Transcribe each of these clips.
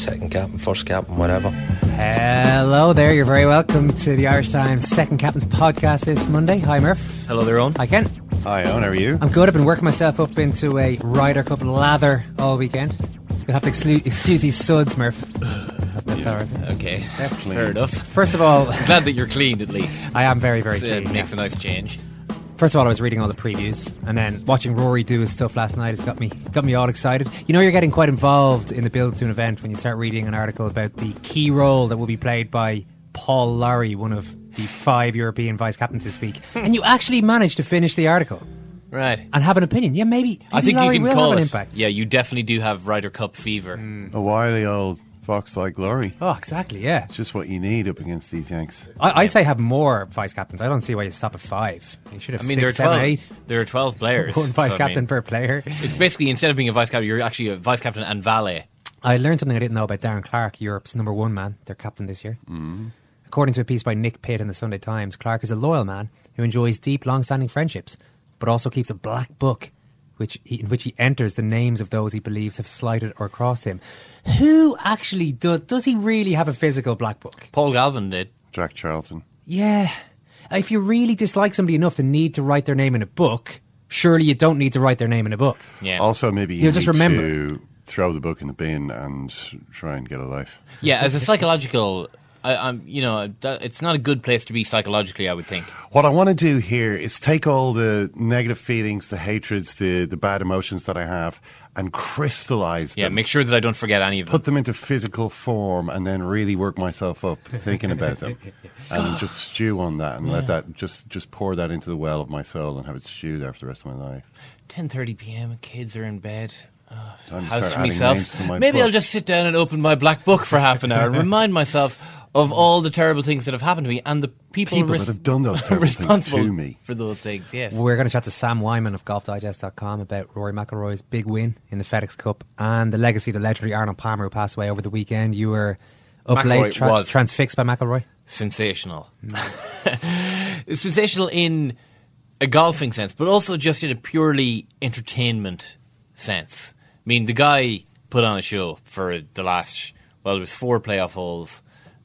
Second captain, first captain, whatever. Hello there, you're very welcome to the Irish Times Second Captain's podcast this Monday. Hi Murph. Hello there, Owen. Hi Ken. Hi, Owen, how are you? I'm good, I've been working myself up into a Ryder Cup lather all weekend. You'll have to exclu- excuse these suds, Murph. That's alright. Okay, fair enough. First of all, I'm glad that you're clean at least. I am very, very It uh, clean. makes yeah. a nice change. First of all, I was reading all the previews, and then watching Rory do his stuff last night has got me got me all excited. You know, you're getting quite involved in the build to an event when you start reading an article about the key role that will be played by Paul Lawrie, one of the five European vice captains this week, hmm. and you actually managed to finish the article Right. and have an opinion. Yeah, maybe. maybe I think Lowry you can will call have it. an impact. Yeah, you definitely do have Ryder Cup fever. Hmm. A wily old fox like glory. Oh, exactly. Yeah. It's just what you need up against these Yanks. I, I say have more vice captains. I don't see why you stop at five. You should have I mean, six, there are seven, twelve. eight. There are twelve players. One vice so, I captain mean, per player. It's basically instead of being a vice captain, you're actually a vice captain and valet. I learned something I didn't know about Darren Clarke, Europe's number one man, their captain this year. Mm-hmm. According to a piece by Nick Pitt in the Sunday Times, Clarke is a loyal man who enjoys deep, long-standing friendships, but also keeps a black book, which he, in which he enters the names of those he believes have slighted or crossed him. Who actually does? Does he really have a physical black book? Paul Galvin did. Jack Charlton. Yeah. If you really dislike somebody enough to need to write their name in a book, surely you don't need to write their name in a book. Yeah. Also, maybe you You'll just remember. to throw the book in the bin and try and get a life. yeah, as a psychological, I, I'm. You know, it's not a good place to be psychologically. I would think. What I want to do here is take all the negative feelings, the hatreds, the, the bad emotions that I have, and crystallize Yeah, them. make sure that I don't forget any of them. put them into physical form and then really work myself up thinking about them and just stew on that and let that just just pour that into the well of my soul and have it stew there for the rest of my life. 10:30 p.m. Kids are in bed. Uh, Time House to myself. to Maybe book. I'll just sit down and open my black book for half an hour and remind myself of mm-hmm. all the terrible things that have happened to me and the people, People res- that have done those terrible things to me. for those things. Yes. We're going to chat to Sam Weinman of GolfDigest.com about Rory McIlroy's big win in the FedEx Cup and the legacy of the legendary Arnold Palmer who passed away over the weekend. You were up McIlroy late, tra- was. transfixed by McIlroy. sensational. Mm. Sensational in a golfing sense, but also just in a purely entertainment sense. I mean, the guy put on a show for the last, well, it was four playoff holes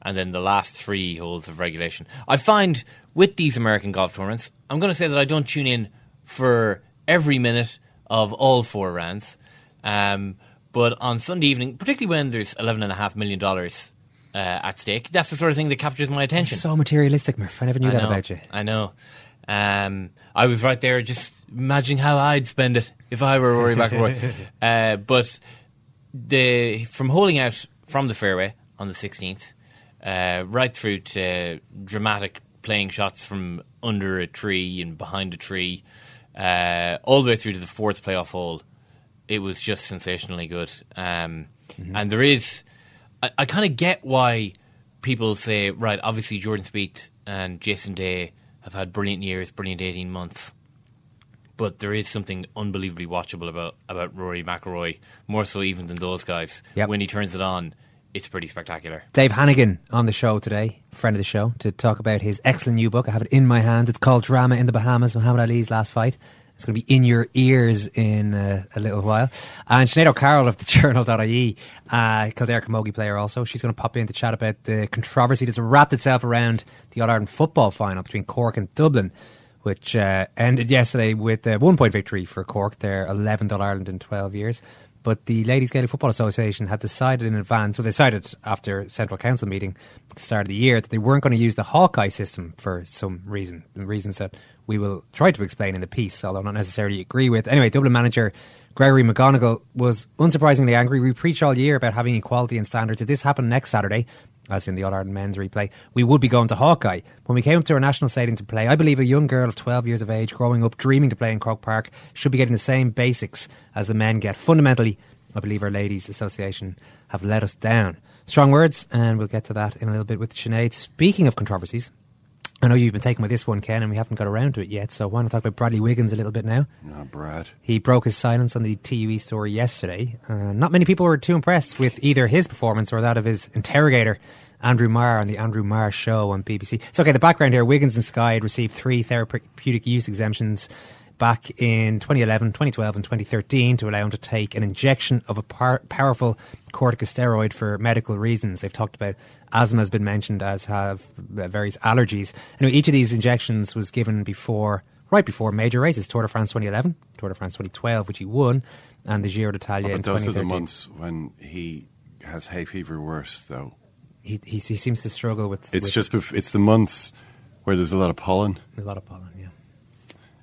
and then the last three holes of regulation. I find with these American golf tournaments, I'm going to say that I don't tune in for every minute of all four rounds. Um, but on Sunday evening, particularly when there's $11.5 million uh, at stake, that's the sort of thing that captures my attention. So materialistic, Murph. I never knew I that know, about you. I know. Um, I was right there, just imagining how I'd spend it if I were Rory McIlroy. uh, but the from holding out from the fairway on the 16th, uh, right through to dramatic playing shots from under a tree and behind a tree, uh, all the way through to the fourth playoff hole, it was just sensationally good. Um, And there is, I, I kind of get why people say, right, obviously Jordan Spieth and Jason Day have had brilliant years, brilliant 18 months. But there is something unbelievably watchable about, about Rory McIlroy, more so even than those guys. Yep. When he turns it on, it's pretty spectacular. Dave Hannigan on the show today, friend of the show, to talk about his excellent new book. I have it in my hands. It's called Drama in the Bahamas, Muhammad Ali's Last Fight. It's going to be in your ears in uh, a little while. And Sinead O'Carroll of the Journal.ie, uh, Kildare Camogie player also, she's going to pop in to chat about the controversy that's wrapped itself around the All Ireland football final between Cork and Dublin, which uh, ended yesterday with a one point victory for Cork, their 11th All Ireland in 12 years. But the Ladies Gaelic Football Association had decided in advance, well, they decided after Central Council meeting at the start of the year that they weren't going to use the Hawkeye system for some reason, reasons that we will try to explain in the piece, although not necessarily agree with. Anyway, Dublin manager Gregory McGonigle was unsurprisingly angry. We preach all year about having equality and standards. If this happened next Saturday, as in the All Ireland men's replay, we would be going to Hawkeye. When we came up to our national stadium to play, I believe a young girl of 12 years of age, growing up, dreaming to play in Croke Park, should be getting the same basics as the men get. Fundamentally, I believe our Ladies Association have let us down. Strong words, and we'll get to that in a little bit with Sinead. Speaking of controversies, I know you've been taking with this one, Ken, and we haven't got around to it yet. So why not talk about Bradley Wiggins a little bit now? Oh, Brad. He broke his silence on the TUE story yesterday. Uh, not many people were too impressed with either his performance or that of his interrogator, Andrew Marr, on the Andrew Marr show on BBC. So, okay, the background here Wiggins and Sky had received three therapeutic use exemptions back in 2011, 2012, and 2013 to allow him to take an injection of a par- powerful corticosteroid for medical reasons. They've talked about asthma has been mentioned, as have uh, various allergies. Anyway, each of these injections was given before, right before major races: Tour de France 2011, Tour de France 2012, which he won, and the Giro d'Italia Oh, in but those are the months when he has hay fever worse, though. He, he, he seems to struggle with. It's with just bef- it's the months where there's a lot of pollen, a lot of pollen. Yeah,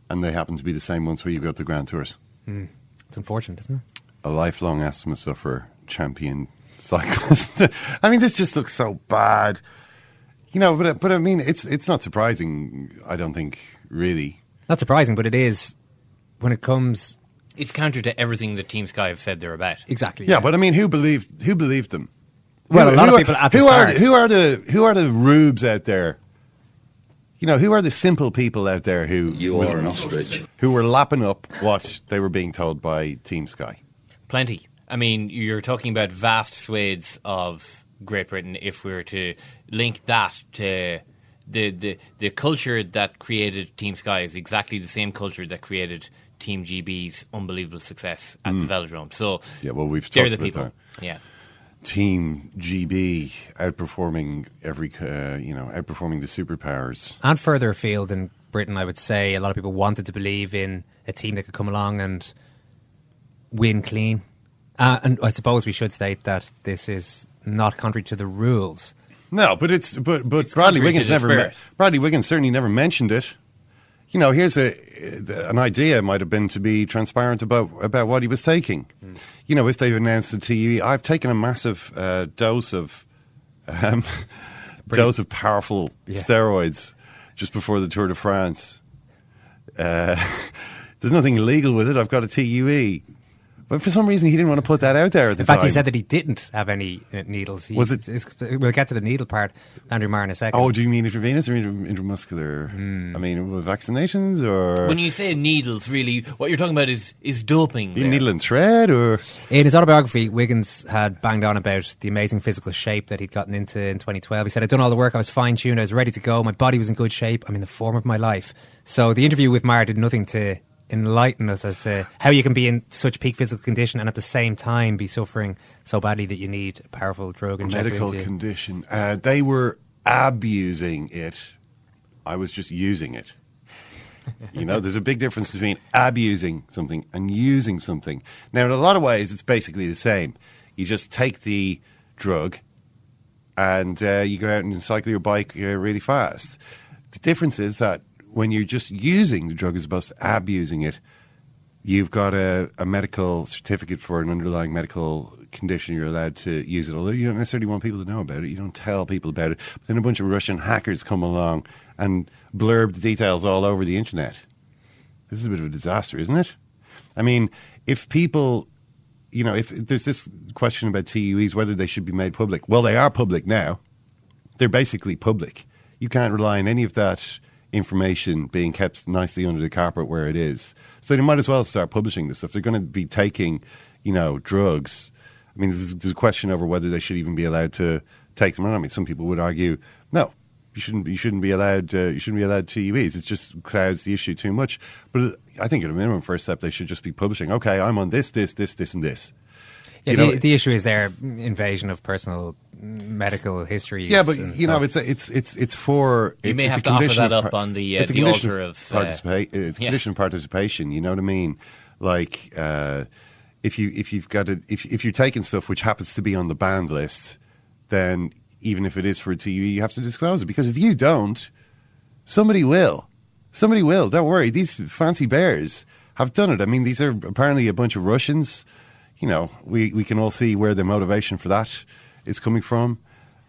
and they happen to be the same ones where you go to Grand Tours. Hmm. it's unfortunate, isn't it? A lifelong asthma sufferer, champion cyclist. I mean, this just looks so bad. You know, but but I mean, it's it's not surprising. I don't think really. Not surprising, but it is when it comes It's counter to everything that Team Sky have said they're about. exactly. Yeah, but I mean, who believed who believed them? Well, Who- a lot who of are- people at the who start. are who are the who are the rubes out there? You know, who are the simple people out there who You was- are an ostrich. who were lapping up what they were being told by Team Sky? Plenty. I mean, you're talking about vast swathes of Great Britain. If we were to link that to the, the the culture that created Team Sky is exactly the same culture that created Team GB's unbelievable success at mm. the Velodrome. So Yeah, well, we've talked the about people. Yeah. Team GB outperforming every uh, you know outperforming the superpowers. and further afield in Britain, I would say a lot of people wanted to believe in a team that could come along and win clean. Uh, and I suppose we should state that this is not contrary to the rules. No, but it's but but Bradley Wiggins never me- Bradley Wiggins certainly never mentioned it. You know, here's a an idea might have been to be transparent about about what he was taking. Hmm. You know, if they've announced the TUE, I've taken a massive uh, dose of um, dose of powerful steroids just before the Tour de France. Uh, there's nothing illegal with it. I've got a TUE. But for some reason, he didn't want to put that out there at the In fact, time. he said that he didn't have any uh, needles. He, Was it- it's- we'll get to the needle part, Andrew Marr, in a second. Oh, do you mean intravenous or intra- intramuscular? I mean, with vaccinations or When you say needles, really, what you're talking about is is doping. you there. needle and thread or In his autobiography, Wiggins had banged on about the amazing physical shape that he'd gotten into in 2012. He said, I'd done all the work, I was fine tuned, I was ready to go, my body was in good shape, I'm in the form of my life. So the interview with Marr did nothing to enlighten us as to how you can be in such peak physical condition and at the same time be suffering so badly that you need a powerful drug and medical condition. Uh, they were abusing it. I was just using it. you know, there's a big difference between abusing something and using something. Now, in a lot of ways, it's basically the same. You just take the drug and uh, you go out and cycle your bike uh, really fast. The difference is that when you're just using the drug as opposed to abusing it, you've got a, a medical certificate for an underlying medical condition, you're allowed to use it. Although you don't necessarily want people to know about it, you don't tell people about it. But then a bunch of Russian hackers come along and blurb the details all over the internet. This is a bit of a disaster, isn't it? I mean, if people, you know, if there's this question about TUEs, whether they should be made public, well, they are public now. They're basically public. You can't rely on any of that information being kept nicely under the carpet where it is. So they might as well start publishing this. If they're going to be taking, you know, drugs, I mean, there's, there's a question over whether they should even be allowed to take them. I mean, some people would argue, no, you shouldn't. You shouldn't be allowed. Uh, you shouldn't be allowed TUEs. It just clouds the issue too much. But I think at a minimum, first step, they should just be publishing. Okay, I'm on this, this, this, this, and this. Yeah, the, know- the issue is their invasion of personal medical history. Yeah, but you know, it's a, it's it's it's for. You it's, may it's have a to offer condition that of up par- on the, uh, it's a the condition altar of, uh, participa- it's yeah. condition of participation. You know what I mean? Like uh, if you if you've got a, if if you're taking stuff which happens to be on the banned list, then even if it is for a TUE, you have to disclose it because if you don't, somebody will. Somebody will. Don't worry. These fancy bears have done it. I mean, these are apparently a bunch of Russians. You know, we, we can all see where the motivation for that is coming from.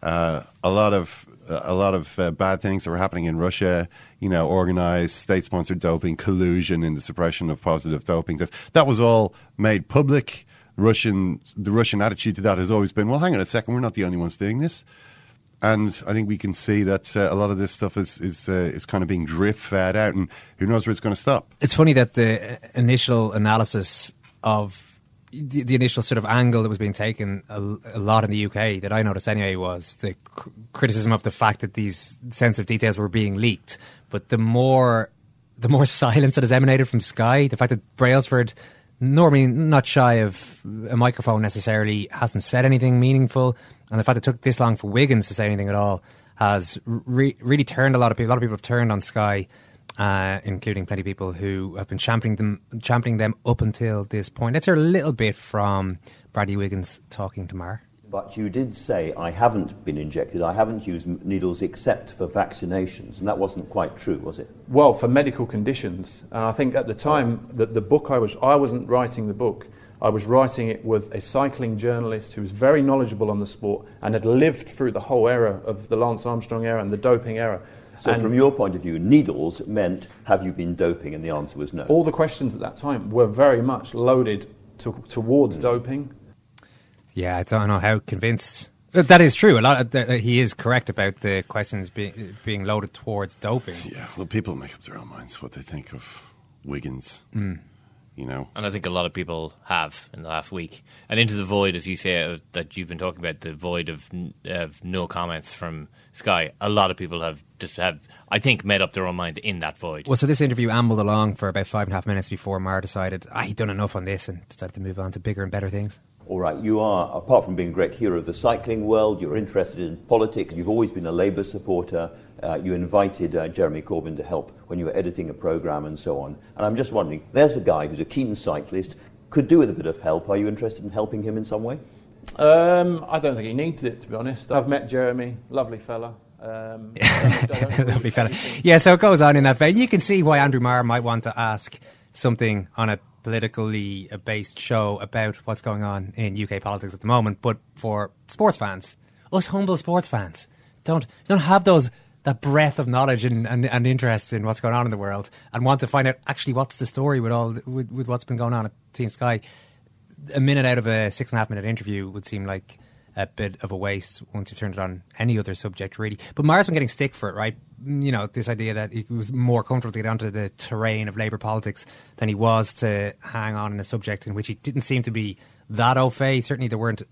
Uh, a lot of a lot of uh, bad things that were happening in Russia. You know, organized state-sponsored doping, collusion in the suppression of positive doping tests. That was all made public. Russian the Russian attitude to that has always been, well, hang on a second, we're not the only ones doing this and I think we can see that uh, a lot of this stuff is is uh, is kind of being drip fed out, and who knows where it's going to stop. It's funny that the initial analysis of the, the initial sort of angle that was being taken a, a lot in the UK that I noticed anyway was the c- criticism of the fact that these sensitive details were being leaked. But the more the more silence that has emanated from Sky, the fact that Brailsford, normally not shy of a microphone necessarily, hasn't said anything meaningful, and the fact it took this long for Wiggins to say anything at all has re- really turned a lot of people. A lot of people have turned on Sky uh, including plenty of people who have been championing them, championing them up until this point. Let's hear a little bit from Bradley Wiggins talking to Marr. But you did say, I haven't been injected, I haven't used needles except for vaccinations, and that wasn't quite true, was it? Well, for medical conditions, and I think at the time that the book I was, I wasn't writing the book. I was writing it with a cycling journalist who was very knowledgeable on the sport and had lived through the whole era of the Lance Armstrong era and the doping era. So, And from your point of view, needles meant, have you been doping? And the answer was no. all the questions at that time were very much loaded to, Mm. towards doping. Yeah, I don't know how convinced. That is true. A lot. Of the, he is correct about the questions being being loaded towards doping. Yeah, well, people make up their own minds what they think of Wiggins. You know, And I think a lot of people have in the last week. And into the void, as you say, uh, that you've been talking about, the void of, n- of no comments from Sky. A lot of people have just have, I think, made up their own mind in that void. Well, so this interview ambled along for about five and a half minutes before Marr decided ah, he'd done enough on this and decided to move on to bigger and better things. All right, you are, apart from being a great hero of the cycling world, you're interested in politics, you've always been a Labour supporter, uh, you invited uh, Jeremy Corbyn to help when you were editing a programme and so on. And I'm just wondering, there's a guy who's a keen cyclist, could do with a bit of help. Are you interested in helping him in some way? Um, I don't think he needs it, to be honest. I've met Jeremy, lovely fella. Um, I don't- I don't really Lovely fella. Yeah, so it goes on in that vein. You can see why Andrew Marr might want to ask something on a politically based show about what's going on in UK politics at the moment. But for sports fans, us humble sports fans, don't don't have those that breadth of knowledge and, and, and interest in what's going on in the world and want to find out actually what's the story with all with, with what's been going on at Team Sky. A minute out of a six and a half minute interview would seem like a bit of a waste once you've turned it on any other subject, really. But Marr's been getting stick for it, right? Mm, you know, this idea that he was more comfortable to get onto the terrain of Labour politics than he was to hang on in a subject in which he didn't seem to be that au fait. Certainly, there weren't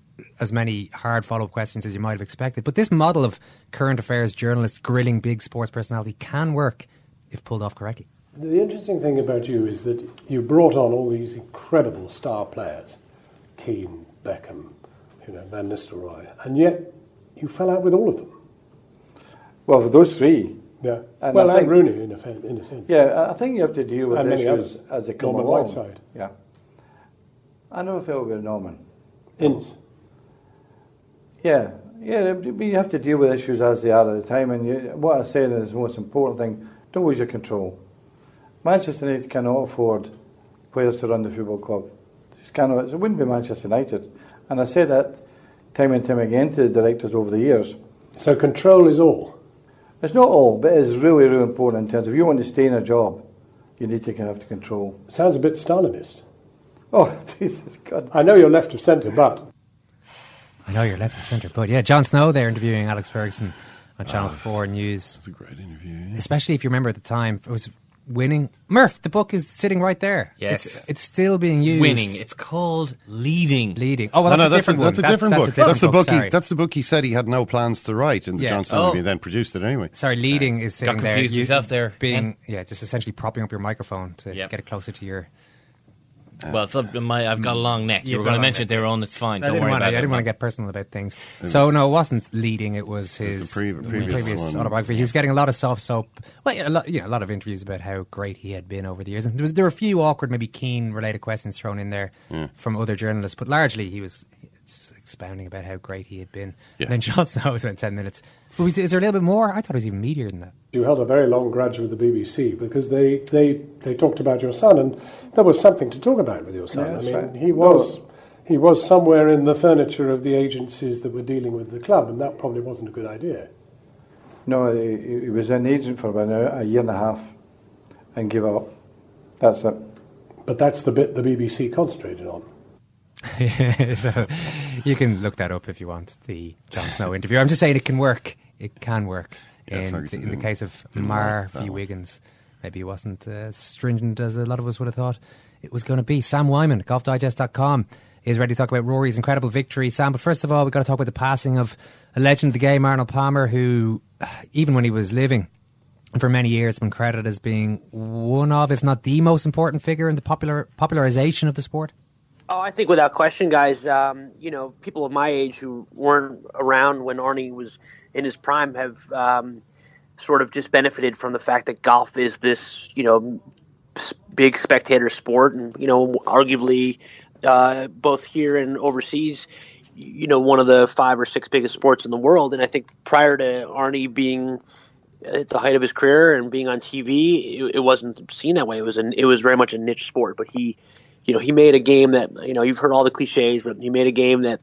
as many hard follow up questions as you might have expected. But this model of current affairs journalists grilling big sports personality can work if pulled off correctly. The interesting thing about you is that you brought on all these incredible star players, Keane, Beckham, you know, Van Nistelrooy, and yet you fell out with all of them. Well, for those three, Yeah. And well, I and think- Rooney, in a, in a sense. yeah, I think you have to deal with And issues as they come Norman along. Whiteside. Yeah, I never felt with Norman. Ince. Yeah, yeah, but you have to deal with issues as they are at the time. And you, what I say is the most important thing: don't lose your control. Manchester United cannot afford players to run the football club. Just cannot. It wouldn't be Manchester United. And I say that time and time again to the directors over the years. So control is all. It's not all, but it's really, really important in terms of if you want to stay in a job, you need to have to control. Sounds a bit Stalinist. Oh, Jesus God. I know you're left of centre, but I know you're left of centre, but yeah, Jon Snow there interviewing Alex Ferguson on Channel Oh, 4 News. It's a great interview. yeah. Especially if you remember at the time, it was winning. Murph, the book is sitting right there. Yes. It's, it's still being used. Winning. It's called leading. Leading. Oh, well, no, that's no, a different one. that's a That- different that's a book. that's the book, book. sorry. He, that's the book he said he had no plans to write in the Yeah. Johnson Oh. then produced it anyway. Sorry, leading is sitting there. confused myself there. Being, yeah, just essentially propping up your microphone to Yep. get it closer to your. Uh, well, it's my, I've got a mm. long neck. You were going to mention it there on. It's fine. I Don't didn't worry want about to, I it. didn't want to get personal about things. So no, it wasn't leading. It was his the pre- previous one. autobiography. He was getting a lot of soft soap. Well, yeah, a lot, you know, a lot of interviews about how great he had been over the years. And there was there were a few awkward, maybe keen related questions thrown in there from other journalists, but largely he was expounding about how great he had been. Yeah. And then Jon Snow spent ten minutes. But was, is there a little bit more? I thought it was even meatier than that. You held a very long grudge with the BBC because they, they, they talked about your son, and there was something to talk about with your son. Yeah, I mean, right. he was he was somewhere in the furniture of the agencies that were dealing with the club, and that probably wasn't a good idea. No, he, he was an agent for about a a year and a half and gave up. That's it. But that's the bit the BBC concentrated on. so you can look that up if you want the Jon Snow interview. I'm just saying it can work. It can work. Yeah, in, Ferguson in the case of didn't like that Murphy one. Wiggins, maybe it wasn't as stringent as a lot of us would have thought it was going to be. Sam Weinman, golfdigest.com, is ready to talk about Rory's incredible victory. Sam, but first of all, we've got to talk about the passing of a legend of the game, Arnold Palmer, who, even when he was living, for many years been credited as being one of, if not the most important figure in the popular popularization of the sport. Oh, I think without question, guys. Um, you know, people of my age who weren't around when Arnie was in his prime have um, sort of just benefited from the fact that golf is this, you know, big spectator sport, and you know, arguably uh, both here and overseas, you know, one of the five or six biggest sports in the world. And I think prior to Arnie being at the height of his career and being on TV, it, it wasn't seen that way. It was an, it was very much a niche sport. But he, you know, he made a game that you know you've heard all the cliches, but he made a game that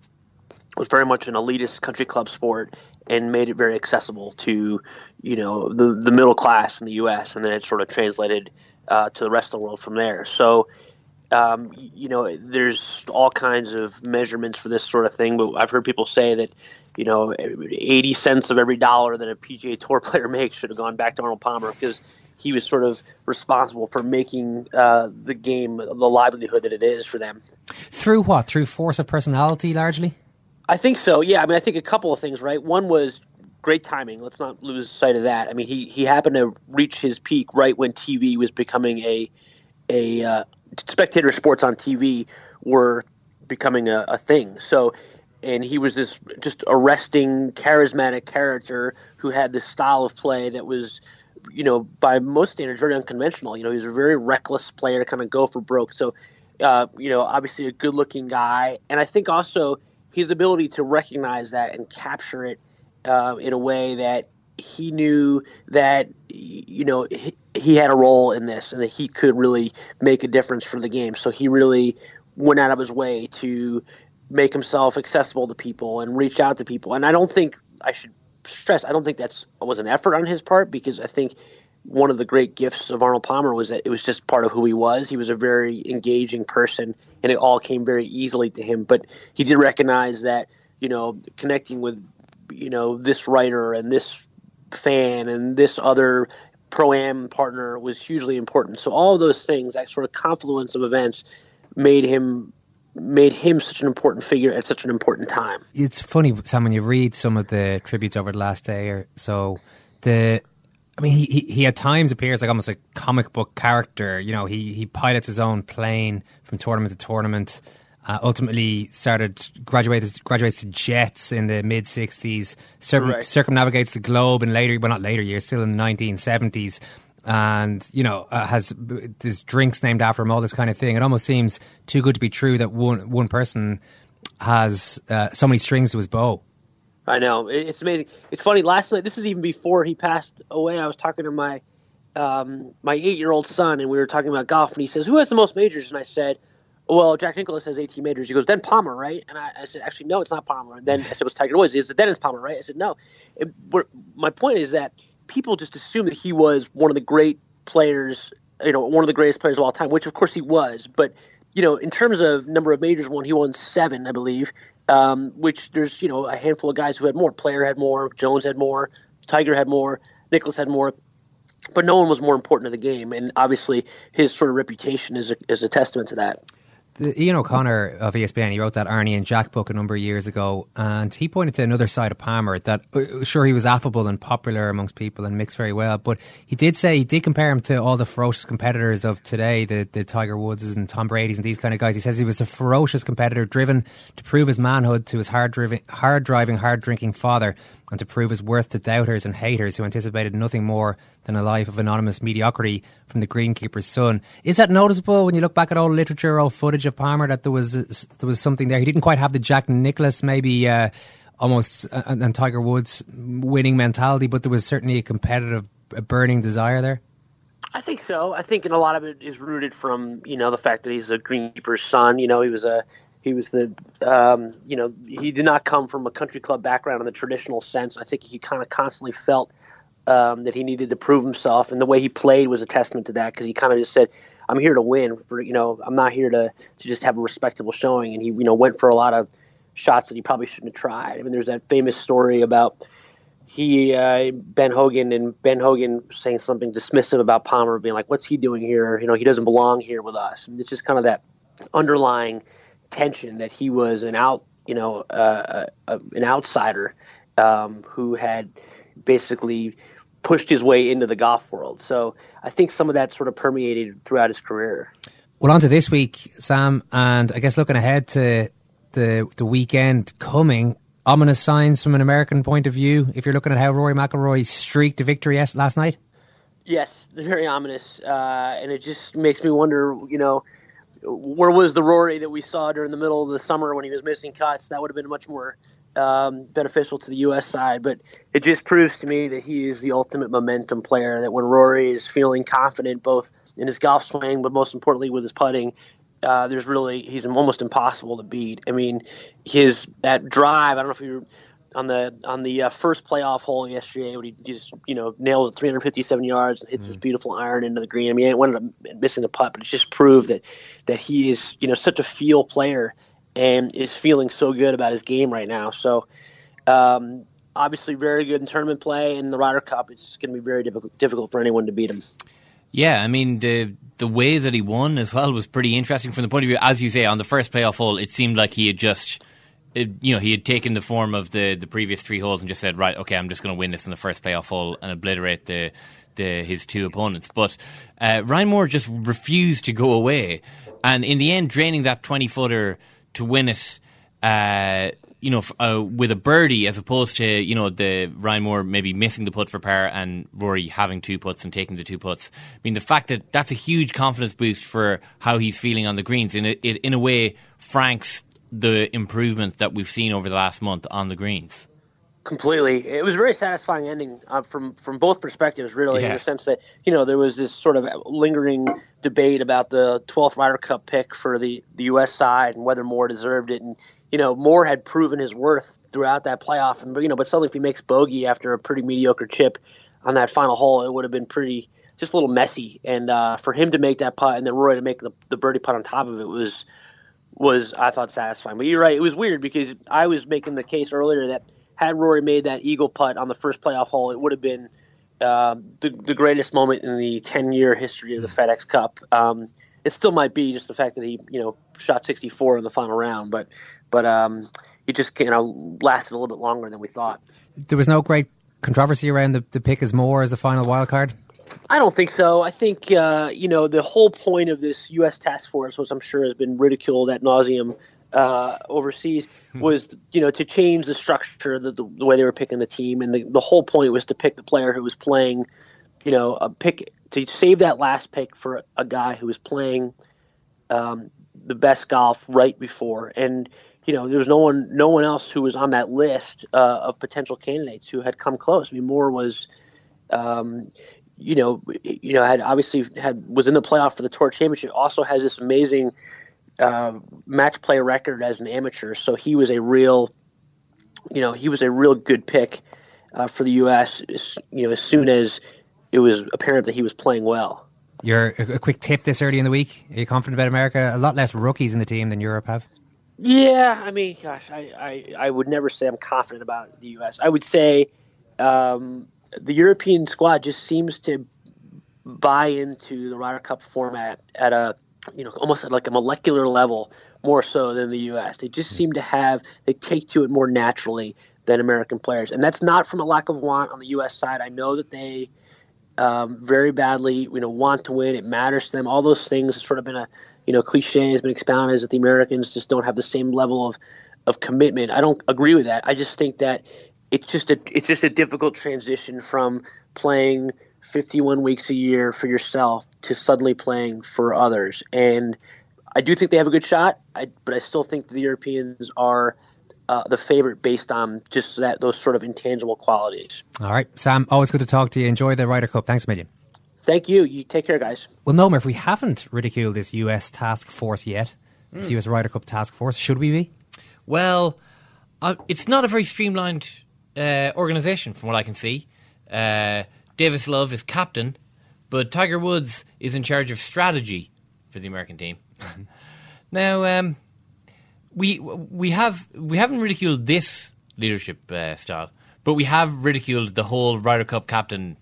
was very much an elitist country club sport and made it very accessible to you know the the middle class in the U.S. and then it sort of translated uh, to the rest of the world from there. So. Um, you know, there's all kinds of measurements for this sort of thing, but I've heard people say that, you know, 80 cents of every dollar that a PGA Tour player makes should have gone back to Arnold Palmer because he was sort of responsible for making uh, the game the livelihood that it is for them. Through what? Through force of personality, largely. I think so. Yeah, I mean, I think a couple of things, right? One was great timing. Let's not lose sight of that. I mean, he he happened to reach his peak right when TV was becoming a a uh, spectator sports on TV were becoming a, a thing. So, and he was this just arresting, charismatic character who had this style of play that was, you know, by most standards, very unconventional. You know, he was a very reckless player to kind of go for broke. So, uh, you know, obviously a good-looking guy, and I think also his ability to recognize that and capture it uh, in a way that he knew that you know he, he had a role in this and that he could really make a difference for the game. So he really went out of his way to make himself accessible to people and reach out to people. And I don't think I should stress I don't think that's was an effort on his part because I think one of the great gifts of Arnold Palmer was that it was just part of who he was. He was a very engaging person, and it all came very easily to him. But he did recognize that, you know, connecting with, you know, this writer and this fan and this other pro am partner was hugely important. So all of those things, that sort of confluence of events, made him made him such an important figure at such an important time. It's funny, Sam, when you read some of the tributes over the last day or so, the I mean, he, he, he at times appears like almost a comic book character. You know, he, he pilots his own plane from tournament to tournament. Uh, ultimately, started graduates graduates to jets in the mid '60s. Circum, Right. Circumnavigates the globe in later, well, not later years, still in the 1970s. And you know, uh, has there's drinks named after him, all this kind of thing. It almost seems too good to be true that one one person has uh, so many strings to his bow. I know it's amazing. It's funny. Last night, this is even before he passed away. I was talking to my um, my eight year old son, and we were talking about golf. And he says, "Who has the most majors?" And I said, "Well, Jack Nicklaus has 18 majors." He goes, "Then Palmer, right?" And I, I said, "Actually, no, it's not Palmer." And then I said, "It was Tiger Woods." He said, "Then it's Palmer, right?" I said, "No." It, my point is that people just assume that he was one of the great players, you know, one of the greatest players of all time, which of course he was. But you know, in terms of number of majors won, he won seven, I believe. Um, which there's you know a handful of guys who had more. Player had more. Jones had more. Tiger had more, Nicklaus had more, but no one was more important to the game. And obviously, his sort of reputation is a, is a testament to that. Ian O'Connor of ESPN, he wrote that Arnie and Jack book a number of years ago, and he pointed to another side of Palmer that, uh, sure, he was affable and popular amongst people and mixed very well, but he did say, he did compare him to all the ferocious competitors of today, the, the Tiger Woodses and Tom Brady's and these kind of guys. He says he was a ferocious competitor, driven to prove his manhood to his hard driving, hard driving, hard drinking father, and to prove his worth to doubters and haters who anticipated nothing more than a life of anonymous mediocrity from the greenkeeper's son. Is that noticeable when you look back at old literature, old footage of Palmer, that there was there was something there? He didn't quite have the Jack Nicklaus, maybe uh, almost, uh, and, Tiger Woods winning mentality, but there was certainly a competitive, a burning desire there. I think so. I think, a lot of it is rooted from you know the fact that he's a greenkeeper's son. You know, he was a he was the um, you know he did not come from a country club background in the traditional sense. I think he kind of constantly felt um, that he needed to prove himself, and the way he played was a testament to that because he kind of just said, "I'm here to win. For you know, I'm not here to to just have a respectable showing." And he you know went for a lot of shots that he probably shouldn't have tried. I mean, there's that famous story about he uh, Ben Hogan and Ben Hogan saying something dismissive about Palmer, being like, "What's he doing here? You know, he doesn't belong here with us." And it's just kind of that underlying tension that he was an out, you know, uh, uh, an outsider um, who had basically pushed his way into the golf world. So I think some of that sort of permeated throughout his career. Well, on to this week, Sam, and I guess looking ahead to the the weekend coming, ominous signs from an American point of view. If you're looking at how Rory McIlroy streaked to victory S last night. Yes, very ominous, uh, and it just makes me wonder. You know, where was the Rory that we saw during the middle of the summer when he was missing cuts? That would have been much more um, beneficial to the U.S. side. But it just proves to me that he is the ultimate momentum player. That when Rory is feeling confident, both in his golf swing, but most importantly with his putting, uh, there's really he's almost impossible to beat. I mean, his that drive. I don't know if you on the on the uh, first playoff hole yesterday when he just you know nails it 357 yards and hits mm. this beautiful iron into the green. I mean, he ended up missing the putt, but it just proved that that he is you know such a feel player and is feeling so good about his game right now. So. Um, obviously, very good in tournament play. In the Ryder Cup, it's going to be very difficult, difficult for anyone to beat him. Yeah, I mean the the way that he won as well was pretty interesting from the point of view, as you say, on the first playoff hole, it seemed like he had just it, you know, he had taken the form of the, the previous three holes and just said, right, okay, I'm just going to win this in the first playoff hole and obliterate the, the his two opponents. But uh, Ryan Moore just refused to go away, and in the end, draining that twenty footer to win it. Uh, you know, uh, with a birdie as opposed to you know the Ryan Moore maybe missing the putt for par and Rory having two putts and taking the two putts. I mean, the fact that that's a huge confidence boost for how he's feeling on the greens. In a, in a way, Frank's the improvement that we've seen over the last month on the greens. Completely, it was a very satisfying ending uh, from from both perspectives. Really, yeah. in the sense that you know there was this sort of lingering debate about the 12th Ryder Cup pick for the the U.S. side and whether Moore deserved it, and you know Moore had proven his worth throughout that playoff, and you know, but suddenly if he makes bogey after a pretty mediocre chip on that final hole, it would have been pretty just a little messy. And uh, for him to make that putt and then Roy to make the, the birdie putt on top of it was was I thought satisfying. But you're right, it was weird because I was making the case earlier that had Rory made that eagle putt on the first playoff hole, it would have been uh, the, the greatest moment in the 10 year history of the FedEx Cup. Um, it still might be just the fact that he, you know, shot 64 in the final round, but but um, it just you know lasted a little bit longer than we thought. There was no great controversy around the, the pick as Moore as the final wild card. I don't think so. I think uh, you know the whole point of this U.S. task force, which I'm sure has been ridiculed at nauseum uh, overseas, hmm. was you know to change the structure, the, the, the, way they were picking the team, and the, the whole point was to pick the player who was playing, you know, a pick to save that last pick for a guy who was playing um, the best golf right before, and you know there was no one no one else who was on that list uh, of potential candidates who had come close. I mean, Moore was. Um, you know, you know, had obviously had was in the playoff for the tour championship. Also has this amazing uh, match play record as an amateur. So he was a real, you know, he was a real good pick uh, for the U.S. You know, as soon as it was apparent that he was playing well. Your a quick tip this early in the week. Are you confident about America? A lot less rookies in the team than Europe have. Yeah, I mean, gosh, I, I, I would never say I'm confident about the U.S. I would say um, the European squad just seems to buy into the Ryder Cup format at a you know almost at like a molecular level more so than the U.S. They just seem to have they take to it more naturally than American players, and that's not from a lack of want on the U.S. side. I know that they um, very badly you know want to win. It matters to them. All those things have sort of been a you know cliche has been expounded is that the Americans just don't have the same level of of commitment. I don't agree with that. I just think that it's just a it's just a difficult transition from playing 51 weeks a year for yourself to suddenly playing for others. And I do think they have a good shot, I, but I still think the Europeans are uh, the favorite based on just that those sort of intangible qualities. All right, Sam, always good to talk to you. Enjoy the Ryder Cup. Thanks a million. Thank you. You take care, guys. Well, no, if we haven't ridiculed this US task force yet, this Mm. US Ryder Cup task force, should we be? Well, uh, it's not a very streamlined uh, organization from what I can see. Uh, Davis Love is captain, but Tiger Woods is in charge of strategy for the American team. now, um, we we have we haven't ridiculed this leadership uh, style, but we have ridiculed the whole Ryder Cup captain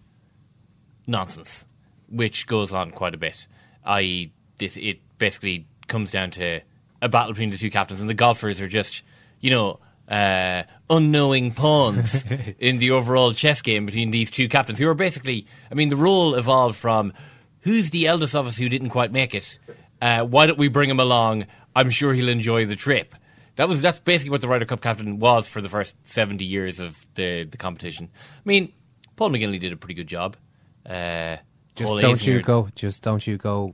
nonsense, which goes on quite a bit. I.e., this it basically comes down to a battle between the two captains, and the golfers are just, you know, uh, unknowing pawns in the overall chess game between these two captains, who are basically, I mean, the role evolved from who's the eldest of us who didn't quite make it. Uh, why don't we bring him along? I'm sure he'll enjoy the trip. That was that's basically what the Ryder Cup captain was for the first seventy years of the the competition. I mean, Paul McGinley did a pretty good job. Uh, Just Paul don't you go. Just don't you go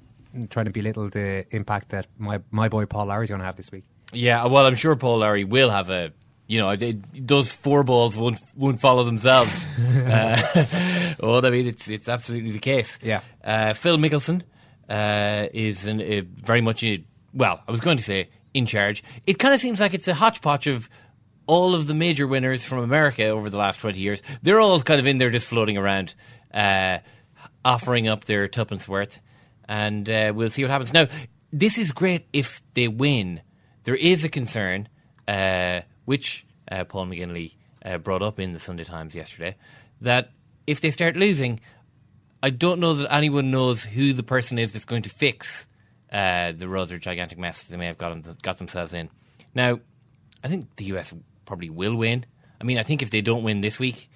trying to belittle the impact that my my boy Paul Lawrie's going to have this week. Yeah, well, I'm sure Paul Larry will have a. You know, those four balls won't won't follow themselves. uh, well, I mean, it's it's absolutely the case. Yeah. Uh, Phil Mickelson uh, is an, uh, very much in, well. I was going to say in charge. It kind of seems like it's a hodgepodge of all of the major winners from America over the last twenty years. They're all kind of in there, just floating around, uh, offering up their tuppence worth, and uh, we'll see what happens. Now, this is great if they win. There is a concern, uh, which uh, Paul McGinley uh, brought up in the Sunday Times yesterday, that if they start losing, I don't know that anyone knows who the person is that's going to fix uh, the rather gigantic mess they may have got, got themselves in. Now, I think the US probably will win. I mean, I think if they don't win this week,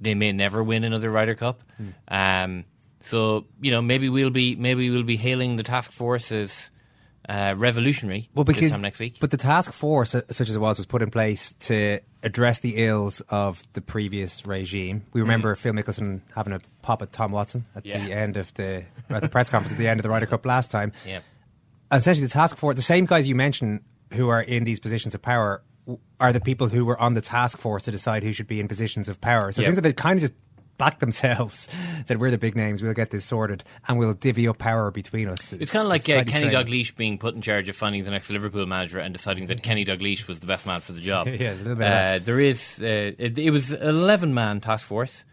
they may never win another Ryder Cup. Um, so you know, maybe we'll be maybe we'll be hailing the task force as uh, revolutionary Well, because next week. but the task force, uh, such as it was, was put in place to address the ills of the previous regime. We remember Phil Mickelson having a pop at Tom Watson at Yeah. the end of the at the press conference at the end of the Ryder Cup last time. Yeah. essentially the task force, the same guys you mentioned who are in these positions of power are the people who were on the task force to decide who should be in positions of power. So it seems that they kind of just backed themselves, said we're the big names, we'll get this sorted, and we'll divvy up power between us. It's kind of like uh, Kenny. Dalglish being put in charge of finding the next Liverpool manager and deciding that Kenny Dalglish was the best man for the job. Yeah, it's a little bit Uh, there is uh, it, it was an eleven man task force.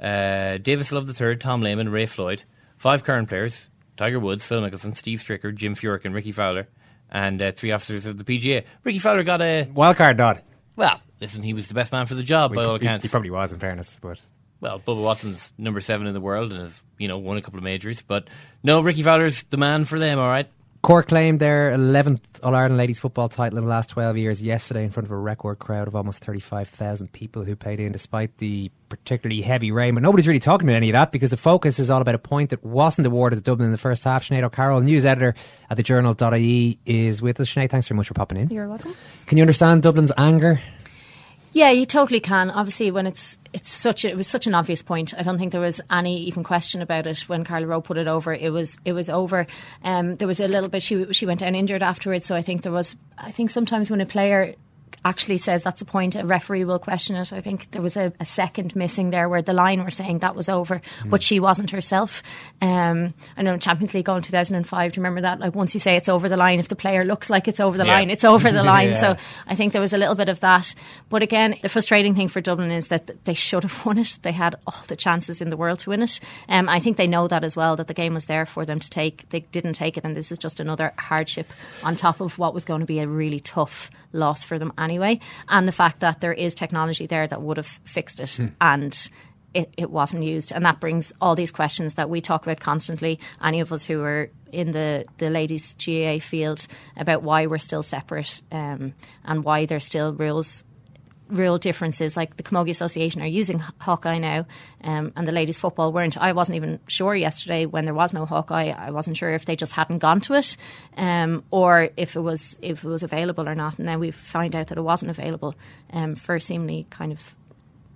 Uh, Davis Love III, Tom Lehman, Ray Floyd, five current players: Tiger Woods, Phil Mickelson, Steve Stricker, Jim Furyk, and Rickie Fowler, and uh, three officers of the PGA. Rickie Fowler got a wild card nod. well. Listen, he was the best man for the job by all he, accounts. he probably was, in fairness, but Well, Bubba Watson's number seven in the world and has, you know, won a couple of majors. But no, Rickie Fowler's the man for them, all right? Cork claimed their 11th All Ireland ladies football title in the last 12 years yesterday in front of a record crowd of almost 35,000 people who paid in despite the particularly heavy rain. But nobody's really talking about any of that because the focus is all about a point that wasn't awarded to Dublin in the first half. Sinead O'Carroll, news editor at the journal.ie, is with us. Sinead, thanks very much for popping in. You're welcome. Can you understand Dublin's anger? Yeah, you totally can. Obviously, when it's it's such a, it was such an obvious point. I don't think there was any even question about it when Carla Rowe put it over. It was it was over. Um, there was a little bit. She she went down injured afterwards. So I think there was. I think sometimes when a player actually says that's a point, a referee will question it. I think there was a, a second missing there where the line were saying that was over, but she wasn't herself. Um, I know Champions League goal in 2005. Do you remember that? Like once you say it's over the line, if the player looks like it's over the Yeah. line, it's over the line. Yeah. So I think there was a little bit of that. But again, the frustrating thing for Dublin is that they should have won it. They had all the chances in the world to win it. Um, I think they know that as well, that the game was there for them to take. They didn't take it, and this is just another hardship on top of what was going to be a really tough loss for them anyway. And the fact that there is technology there that would have fixed it. Hmm. And it, it wasn't used, and that brings all these questions that we talk about constantly. Any of us who are in the the ladies GAA field about why we're still separate um, and why there's still rules real differences. Like the Camogie Association are using Hawkeye now, um, and the ladies' football weren't. I wasn't even sure yesterday when there was no Hawkeye. I wasn't sure if they just hadn't gone to it, um, or if it was if it was available or not. And then we find out that it wasn't available um, for seemingly kind of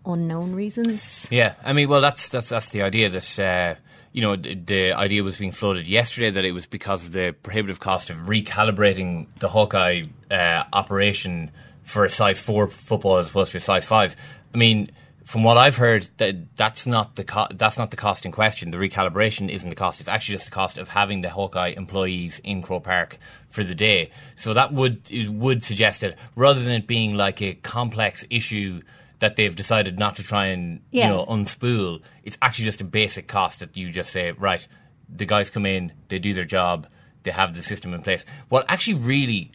unknown reasons. Yeah, I mean, well, that's that's that's the idea that. Uh, you know, the, idea was being floated yesterday that it was because of the prohibitive cost of recalibrating the Hawkeye uh, operation for a size four football as opposed to a size five. I mean, from what I've heard, that that's not the co- that's not the cost in question. The recalibration isn't the cost; it's actually just the cost of having the Hawkeye employees in Croke Park for the day. So that would it would suggest that rather than it being like a complex issue that they've decided not to try and Yeah. you know unspool, it's actually just a basic cost that you just say right. The guys come in, they do their job, they have the system in place. What actually really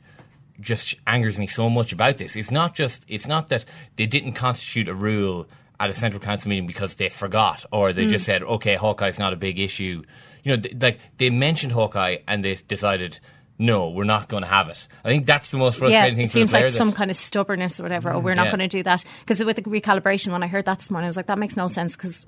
just angers me so much about this. It's not just it's not that they didn't constitute a rule at a central council meeting because they forgot or they Mm. just said okay Hawkeye's not a big issue. You know, th- like they mentioned Hawkeye and they decided no, we're not going to have it. I think that's the most Yeah, frustrating thing it for the seems like players. some kind of stubbornness or whatever. Oh, we're not Yeah. going to do that because with the recalibration. When I heard that this morning, I was like, that makes no sense because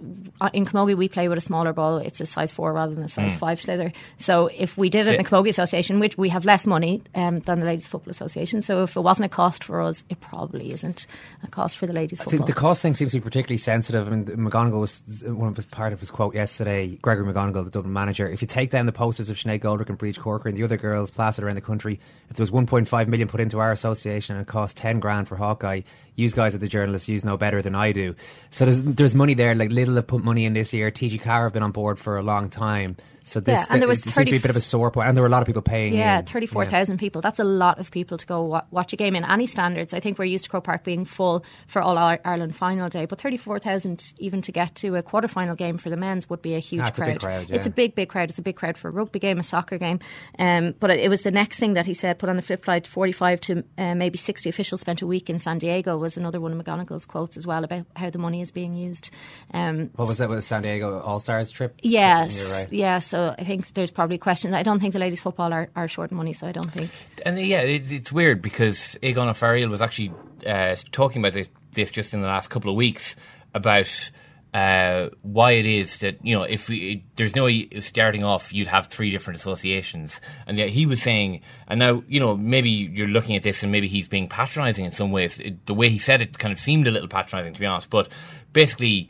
in Camogie we play with a smaller ball. It's a size four rather than a size Mm. five slither. So if we did it in the Yeah. Camogie Association, which we have less money um, than the Ladies Football Association, so if it wasn't a cost for us, it probably isn't a cost for the ladies I football. think the cost thing seems to be particularly sensitive. I mean, McGonigle was one of his part of his quote yesterday. Gregory McGonigle, the Dublin manager, if you take down the posters of Sinead Goldrick and Briege Corkery and the other girls plastered around the country, if there was 1.5 million put into our association and it cost 10 grand for Hawkeye, you guys are the journalists, you know better than I do. So there's there's money there. Like Lidl have put money in this year. TG4 have been on board for a long time. So this Yeah, and there was it seems to be a bit of a sore point. and there were a lot of people paying. Yeah, in. thirty-four thousand people. That's a lot of people to go wa- watch a game in any standards. I think we're used to Croke Park being full for All Ir- Ireland final day, but thirty-four thousand even to get to a quarter-final game for the men's would be a huge That's a crowd. big crowd, It's a big, big crowd. It's a big crowd for a rugby game, a soccer game. Um, but it it was the next thing that he said. Put on the flip side, forty-five to uh, maybe sixty officials spent a week in San Diego was another one of McGonigle's quotes as well about how the money is being used. Um, What was that with the San Diego All Stars trip? Yes, right. yeah. So I think there's probably questions. I don't think the ladies' football are, are short money, so I don't think. And yeah, it, it's weird because Aogán Ó Fearghail was actually uh, talking about this, this just in the last couple of weeks about uh, why it is that you know if we, there's no starting off, you'd have three different associations, and yet he was saying, and now you know maybe you're looking at this and maybe he's being patronising in some ways. It, the way he said it kind of seemed a little patronising, to be honest. But basically,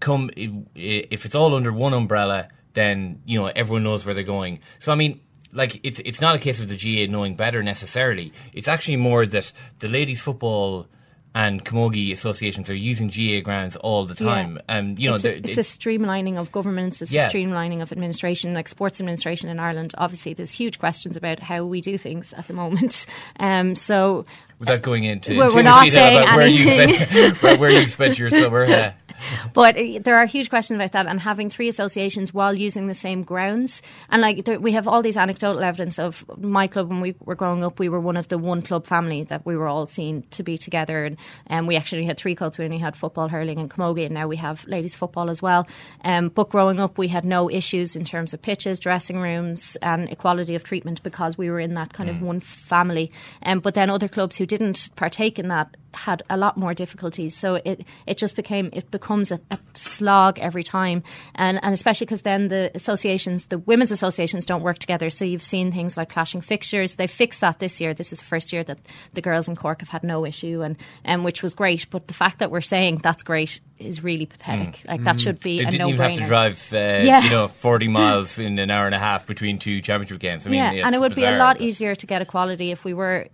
come if it's all under one umbrella, then you know everyone knows where they're going. So I mean, like it's it's not a case of the GAA knowing better necessarily. It's actually more that the ladies football and camogie associations are using GAA grounds all the time, and you know it's, a, it's it- a streamlining of governments. It's Yeah. a streamlining of administration, like sports administration in Ireland. Obviously, there's huge questions about how we do things at the moment. Um, so without going into We're- we're not saying about where you anything. spent where, where you spent your summer. Yeah. but uh, there are huge questions about that and having three associations while using the same grounds. And like there, we have all these anecdotal evidence of my club when we were growing up we were one of the one club family that we were all seen to be together. And um, we actually had three clubs. We only had football hurling and camogie and now we have ladies football as well. Um, but growing up we had no issues in terms of pitches dressing rooms and equality of treatment because we were in that kind of one family. Um, but then other clubs who didn't partake in that had a lot more difficulties. So it, it just became it becomes a, a slog every time, and and especially because then the associations, the women's associations, don't work together. So you've seen things like clashing fixtures. They fixed that this year. This is the first year that the girls in Cork have had no issue, and and which was great. But the fact that we're saying that's great is really pathetic. Like that should be Mm. They a didn't no even have to drive, uh, Yeah. you know, forty miles in an hour and a half between two championship games. I mean, yeah, and it would be a lot easier to get equality if we were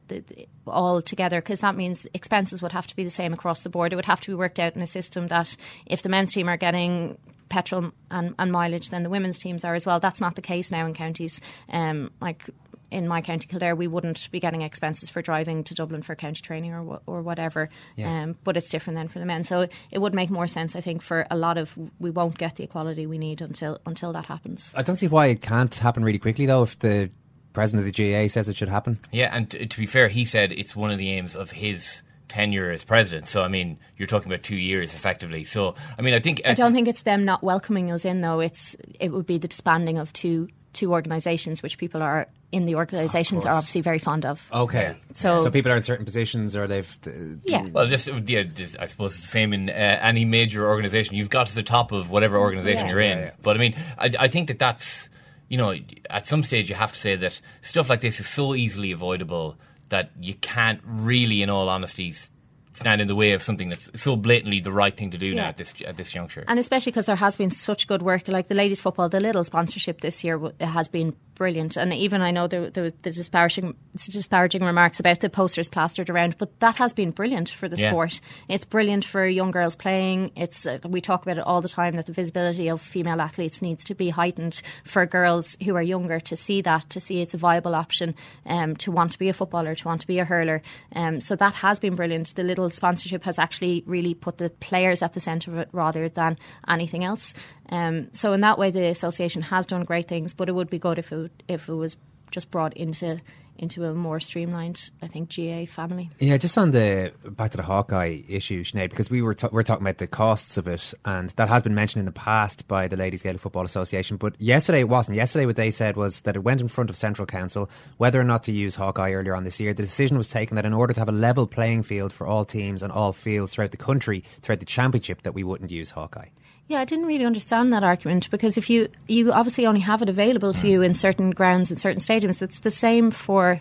all together because that means expenses would have to be the same across the board. It would have to be worked out in a system that if the men's team are getting petrol and, and mileage, then the women's teams are as well. That's not the case now in counties. Um, like in my county Kildare, we wouldn't be getting expenses for driving to Dublin for county training or or whatever. Yeah. Um, but it's different then for the men. So it would make more sense, I think, for a lot of we won't get the equality we need until until that happens. I don't see why it can't happen really quickly though. If the president of the GAA says it should happen, Yeah, and t- to be fair, he said it's one of the aims of his tenure as president. So I mean, you're talking about two years effectively. So I mean, I think I don't think it's them not welcoming us in though. It's it would be the disbanding of two two organisations, which people are in the organisations are obviously very fond of. Okay. So- so people are in certain positions or they've. Uh, Yeah. Well, just yeah, just, I suppose it's the same in uh, any major organization. You've got to the top of whatever organization Yeah. you're in. Yeah, yeah. But I mean, I, I think that that's you know, at some stage you have to say that stuff like this is so easily avoidable that you can't really, in all honesty, s- stand in the way of something that's so blatantly the right thing to do now at this at this juncture. And especially because there has been such good work, like the ladies' football, the Lidl sponsorship this year has been brilliant. And even I know there, there was the disparaging, disparaging remarks about the posters plastered around, but that has been brilliant for the Yeah. sport. It's brilliant for young girls playing. It's uh, we talk about it all the time that the visibility of female athletes needs to be heightened for girls who are younger to see that, to see it's a viable option, um, to want to be a footballer, to want to be a hurler. Um, so that has been brilliant. The Lidl sponsorship has actually really put the players at the centre of it rather than anything else. Um, so in that way, the association has done great things, but it would be good if it if it was just brought into into a more streamlined, I think, GAA family. Yeah, just on the back to the Hawkeye issue, Sinead, because we were ta- we're talking about the costs of it, and that has been mentioned in the past by the Ladies Gaelic Football Association. But yesterday it wasn't. Yesterday, what they said was that it went in front of Central Council whether or not to use Hawkeye earlier on this year. The decision was taken that in order to have a level playing field for all teams and all fields throughout the country, throughout the championship, that we wouldn't use Hawkeye. Yeah, I didn't really understand that argument because if you you obviously only have it available to you in certain grounds in certain stadiums, it's the same for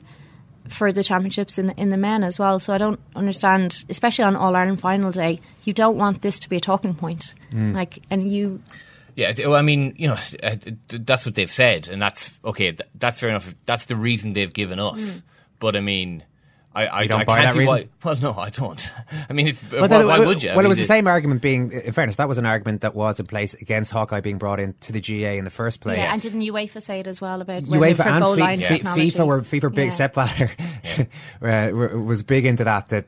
for the championships in the, in the men as well. So I don't understand, especially on All Ireland final day, you don't want this to be a talking point. Mm. Like, and you Yeah, well, I mean, you know, uh, that's what they've said, and that's okay. That's fair enough. That's the reason they've given us. Mm. But I mean, I, I, don't I buy can't that see reason? why. Well, no, I don't. I mean, it's, Well, why, that- why would you? I Well, it was the same argument being, in fairness, that was an argument that was in place against Hawkeye being brought into the GAA in the first place. yeah, and didn't UEFA say it as well about UEFA and goal line Fi- FIFA were FIFA big Yeah. Sepp Blatter uh, was big into that that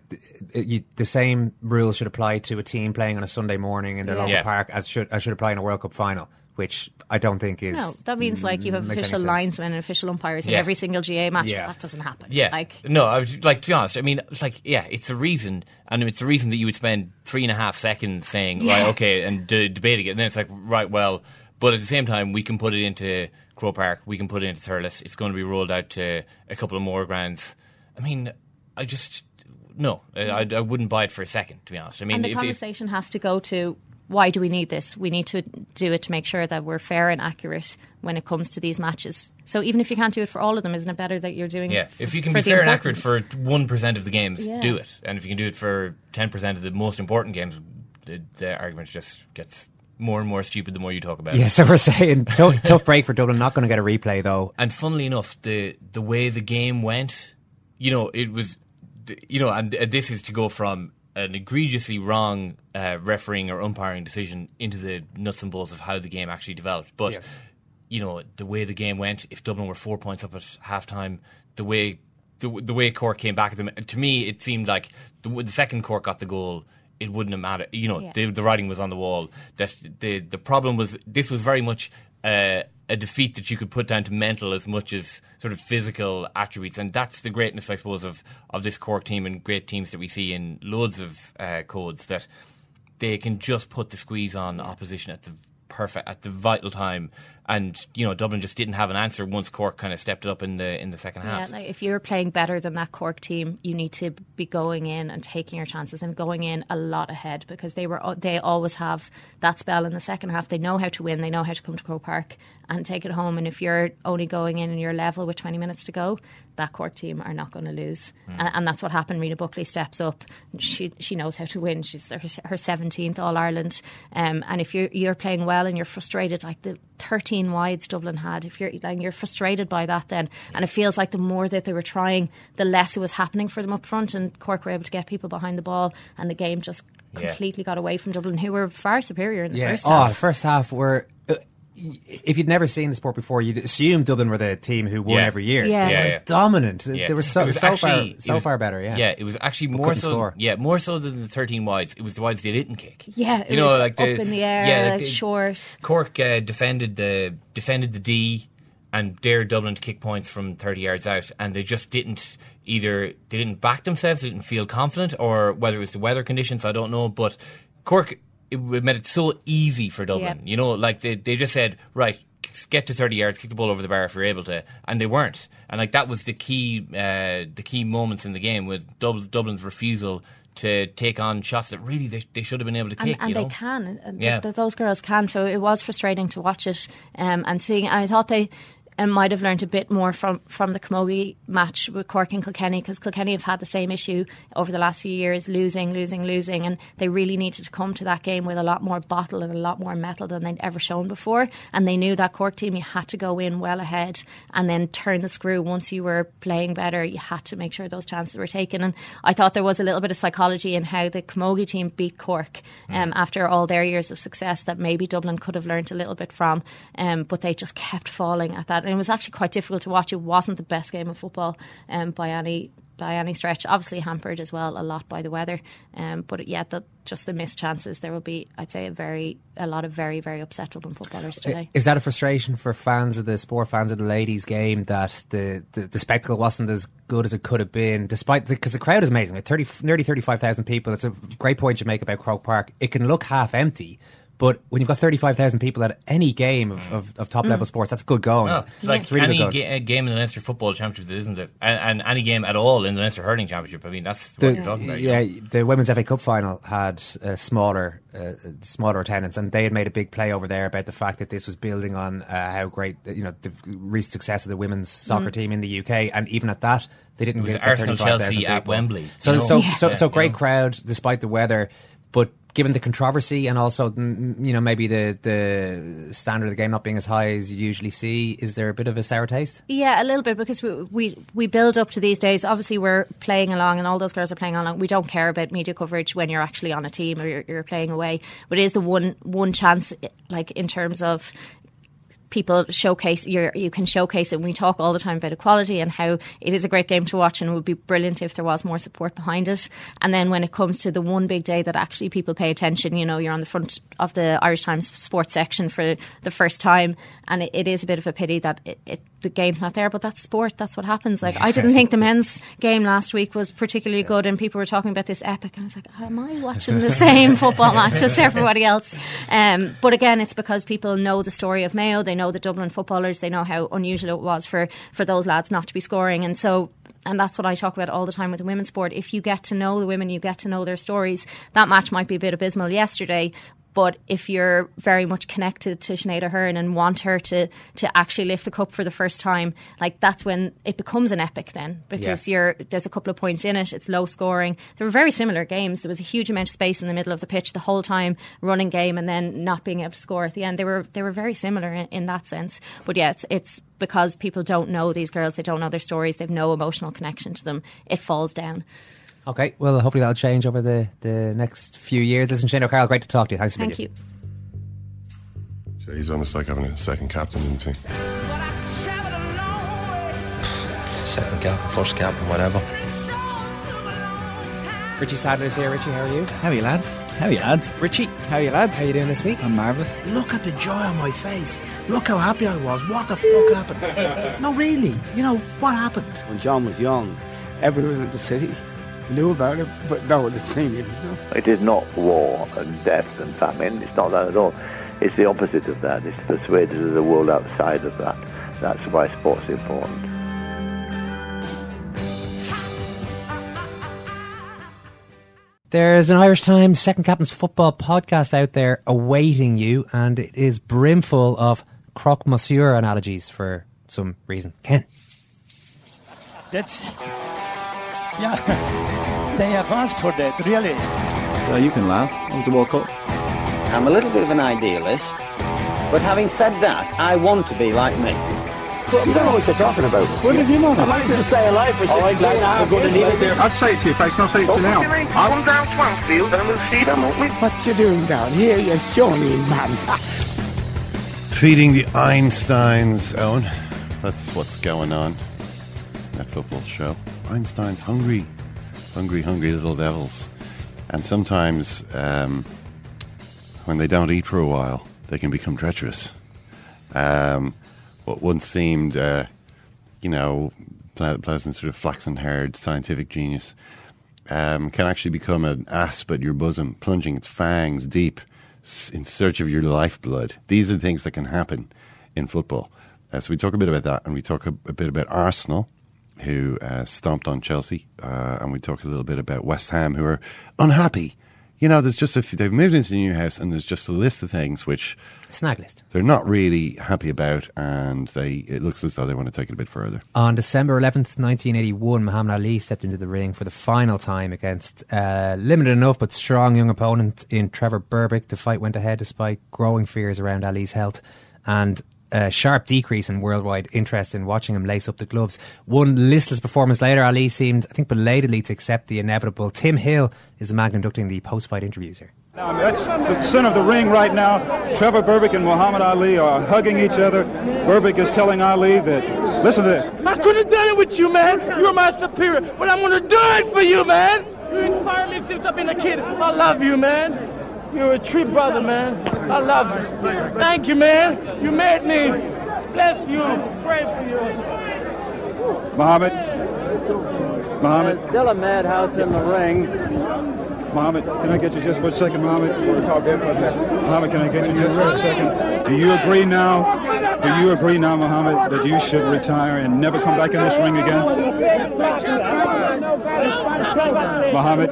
uh, you, the same rules should apply to a team playing on a Sunday morning in their Yeah. local Yeah. park as should as should apply in a World Cup final, which I don't think is No, that means like you have mm, official linesmen and official umpires in Yeah. every single GAA match. Yeah. That doesn't happen. Yeah, like no, I was, like to be honest, I mean, it's like yeah, it's a reason, and it's a reason that you would spend three and a half seconds saying right, okay, and de- debating it, and then it's like right, well, but at the same time, we can put it into Croke Park, we can put it into Thurles, it's going to be rolled out to a couple of more grounds. I mean, I just no, I, I, I wouldn't buy it for a second, to be honest. I mean, and the if, if, conversation has to go to why do we need this? We need to do it to make sure that we're fair and accurate when it comes to these matches. So even if you can't do it for all of them, isn't it better that you're doing? yeah, it if you can be fair and accurate for one percent of the games, Yeah. do it, and if you can do it for ten percent of the most important games, the, the argument just gets more and more stupid the more you talk about it. Yeah, so we're saying tough, tough break for Dublin. Not going to get a replay though. And funnily enough, the the way the game went, you know, it was, you know, and uh, this is to go from an egregiously wrong uh, refereeing or umpiring decision into the nuts and bolts of how the game actually developed. But Yeah. you know, the way the game went, if Dublin were four points up at halftime, the way the, the way Cork came back at them, to me, it seemed like the, the second Cork got the goal. It wouldn't have mattered. You know, Yeah. the, the writing was on the wall. That the the problem was this was very much a defeat that you could put down to mental as much as sort of physical attributes, and that's the greatness, I suppose, of of this Cork team and great teams that we see in loads of uh, codes that they can just put the squeeze on opposition at the perfect at the vital time. And you know, Dublin just didn't have an answer once Cork kind of stepped it up in the in the second Yeah, half. like if you're playing better than that Cork team, you need to be going in and taking your chances and going in a lot ahead because they were they always have that spell in the second half. They know how to win. They know how to come to Croke Park and take it home. And if you're only going in and you're level with 20 minutes to go, that Cork team are not going to lose. Hmm. And, and that's what happened. Rena Buckley steps up. She she knows how to win. She's her, her 17th All Ireland. Um, and if you're you're playing well and you're frustrated, like the 13 wides Dublin had, if you're like you're frustrated by that, then and it feels like the more that they were trying, the less it was happening for them up front. And Cork were able to get people behind the ball, and the game just Yeah. completely got away from Dublin, who were far superior in the yeah. first oh, half. the first half were. Y- if you'd never seen the sport before, you'd assume Dublin were the team who won Yeah. every year. Yeah. They Yeah, were yeah. dominant. Yeah. They were so It was so actually- far so was- far better. Yeah, Yeah, it was actually But more so. score. Yeah, more so than the thirteen wides. It was the wides they didn't kick. Yeah, it you know, was like the, up in the air, yeah, like the- short. Cork uh, defended the defended the D, and dare Dublin to kick points from 30 yards out, and they just didn't either they didn't back themselves, they didn't feel confident, or whether it was the weather conditions, I don't know. But Cork it made it so easy for Dublin. Yeah. You know, like they they just said, right, get to 30 yards, kick the ball over the bar if you're able to, and they weren't. And like that was the key uh, the key moments in the game with Dub- Dublin's refusal to take on shots that really they, they should have been able to and, kick. and you they know? can. uh, th- Yeah. th- those girls can. So it was frustrating to watch it um, and seeing. I thought they um, might have learned a bit more from, from the Camogie match with Cork and Kilkenny because Kilkenny have had the same issue over the last few years, losing, losing, losing, and they really needed to come to that game with a lot more bottle and a lot more metal than they'd ever shown before. And they knew that Cork team, you had to go in well ahead and then turn the screw once you were playing better. You had to make sure those chances were taken. And I thought there was a little bit of psychology in how the Camogie team beat Cork um, after all their years of success that maybe Dublin could have learned a little bit from. Um, but they just kept falling at that. And it was actually quite difficult to watch. It wasn't the best game of football um, by any by any stretch. Obviously hampered as well a lot by the weather. Um, but yeah, the, just the missed chances. There will be, I'd say, a very a lot of very very upset Dublin footballers today. Is that a frustration for fans of the sport, fans of the ladies' game, that the, the, the spectacle wasn't as good as it could have been, despite because the, crowd is amazing, like 30, nearly thirty five thousand people. It's a great point you make about Croke Park. It can look half empty. But when you've got 35,000 people at any game of, of, of top level Mm. sports, that's good going. Oh, like It's really any good ga- uh, game in the Leinster Football Championship, isn't it? And, and any game at all in the Leinster Hurling Championship. I mean, that's what The, you're talking about. you yeah, know? the women's FA Cup final had a smaller, uh, smaller attendance, and they had made a big play over there about the fact that this was building on uh, how great, you know, the recent success of the women's soccer Mm. team in the UK, and even at that, they didn't It was get Arsenal, 35,000 Chelsea at. Wembley, So, you know? so, Yeah. so, so Yeah, great you know? crowd despite the weather, but. Given the controversy and also, mm, you know, maybe the the standard of the game not being as high as you usually see, is there a bit of a sour taste? Yeah, a little bit because we, we we build up to these days. Obviously, we're playing along, and all those girls are playing along. We don't care about media coverage when you're actually on a team or you're, you're playing away. But it is the one one chance, like in terms of people showcase you you can showcase it. We talk all the time about equality and how it is a great game to watch and it would be brilliant if there was more support behind it. And then when it comes to the one big day that actually people pay attention, you know, you're on the front of the Irish Times sports section for the first time, and it, it is a bit of a pity that it, it, the game's not there. But that's sport. That's what happens. Like I didn't think the men's game last week was particularly good, and people were talking about this epic. And I was like, am I watching the same football match as everybody else? Um, but again, it's because people know the story of Mayo. They know the Dublin footballers. They know how unusual it was for for those lads not to be scoring, and so. And that's what I talk about all the time with the women's sport. If you get to know the women, you get to know their stories. That match might be a bit abysmal yesterday, but if you're very much connected to Sinead Aherne and want her to to actually lift the cup for the first time, like that's when it becomes an epic then because Yeah. you're there's a couple of points in it. It's low scoring. They were very similar games. There was a huge amount of space in the middle of the pitch the whole time, running game, and then not being able to score at the end. They were they were very similar in, in that sense. But yeah, it's it's because people don't know these girls. They don't know their stories. They've no emotional connection to them. It falls down. Okay, well, hopefully that'll change over the, the next few years. Listen, Sinead O'Carroll, great to talk to you. Thanks a Thank million. you. So he's almost like having a second captain, isn't he? Second cap, first cap, and whatever. Richie Sadlier's here. Richie, how are you? How are you, lads? How are you, lads? Richie, how are you, lads? How are you doing this week? I'm marvellous. Look at the joy on my face. Look how happy I was. What the fuck happened? no, really. You know, what happened? When John was young, everyone in the city knew about it, but no one had seen it. It is not war and death and famine. It's not that at all. It's the opposite of that. It's persuaded of the world outside of that. That's why sport's important. There's an Irish Times Second Captain's Football podcast out there awaiting you, and it is brimful of croque monsieur analogies for some reason. Ken. That's. Yeah. They have asked for that, really. Well, you can laugh. It was the World Cup. I'm a little bit of an idealist, but having said that, I want to be like me. Well, you don't know what you're talking about. What did you know? I managed to stay alive for 16 and a half years. baby. I'd say it to your face, not say it to you oh, now. Come down Swansfield and we'll see them, won't we? What you doing down here, you shawny man? Feeding the Einsteins, Owen. That's what's going on. Football show. Einstein's hungry. Hungry, hungry little devils. And sometimes, um, when they don't eat for a while, they can become treacherous. Um, what once seemed, uh, you know, ple- pleasant sort of flaxen-haired scientific genius um, can actually become an asp at your bosom, plunging its fangs deep in search of your lifeblood. These are the things that can happen in football. Uh, so we talk a bit about that, and we talk a, a bit about Arsenal, who uh, stomped on Chelsea, uh, and we talk a little bit about West Ham, who are unhappy. You know, there's just a few, they've moved into a new house, and there's just a list of things which Snag list. they're not really happy about, and they it looks as though they want to take it a bit further. On December 11th, 1981, Muhammad Ali stepped into the ring for the final time against uh, limited enough but strong young opponent in Trevor Berbick. The fight went ahead despite growing fears around Ali's health and a sharp decrease in worldwide interest in watching him lace up the gloves. One listless performance later, Ali seemed, I think, belatedly to accept the inevitable. Tim Hill is the man conducting the post-fight interviews here. Now, I mean, that's the center of the ring right now. Trevor Berbick and Muhammad Ali are hugging each other. Berbick is telling Ali that, listen to this. I couldn't have done it with you, man. You're my superior, but I'm gonna do it for you, man. You inspire me since I've been a kid. I love you, man. You're a true brother, man. I love you. Thank you, man. You made me. Bless you. Pray for you. Muhammad. Muhammad. Still a madhouse in the ring. Muhammad, can I get you just for a second, can I get you just for a second? Do you agree now? Do you agree now, Muhammad, that you should retire and never come back in this ring again? Muhammad,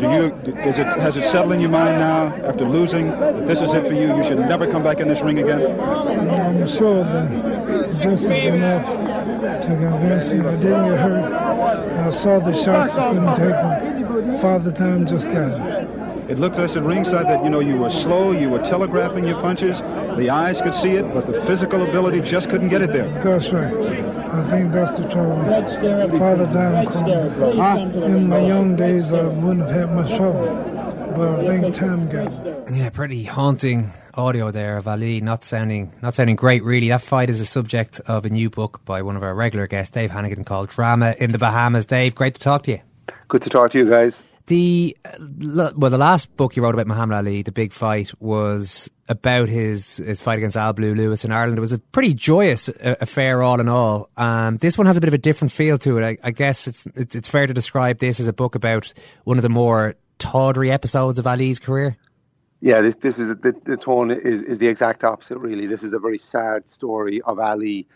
do you is it has it settled in your mind now after losing that this is it for you? You should never come back in this ring again. I'm sure that this is enough to convince me. I didn't get hurt. I saw the shot, I couldn't take them. Father Time just got it. It looked to us at ringside that you know you were slow, you were telegraphing your punches. The eyes could see it, but the physical ability just couldn't get it there. That's right. I think that's the trouble. Father Time called me. In my young days, I wouldn't have had much trouble, but I think time got it. Yeah, pretty haunting audio there of Ali not sounding not sounding great really. That fight is a subject of a new book by one of our regular guests, Dave Hannigan, called Drama in the Bahamas. Dave, great to talk to you. Good to talk to you guys. The uh, well, the last book you wrote about Muhammad Ali, the big fight, was about his his fight against Al Blue Lewis in Ireland. It was a pretty joyous uh, affair, all in all. Um, this one has a bit of a different feel to it. I, I guess it's, it's it's fair to describe this as a book about one of the more tawdry episodes of Ali's career. Yeah, this this is the, the tone is is the exact opposite. Really, this is a very sad story of Ali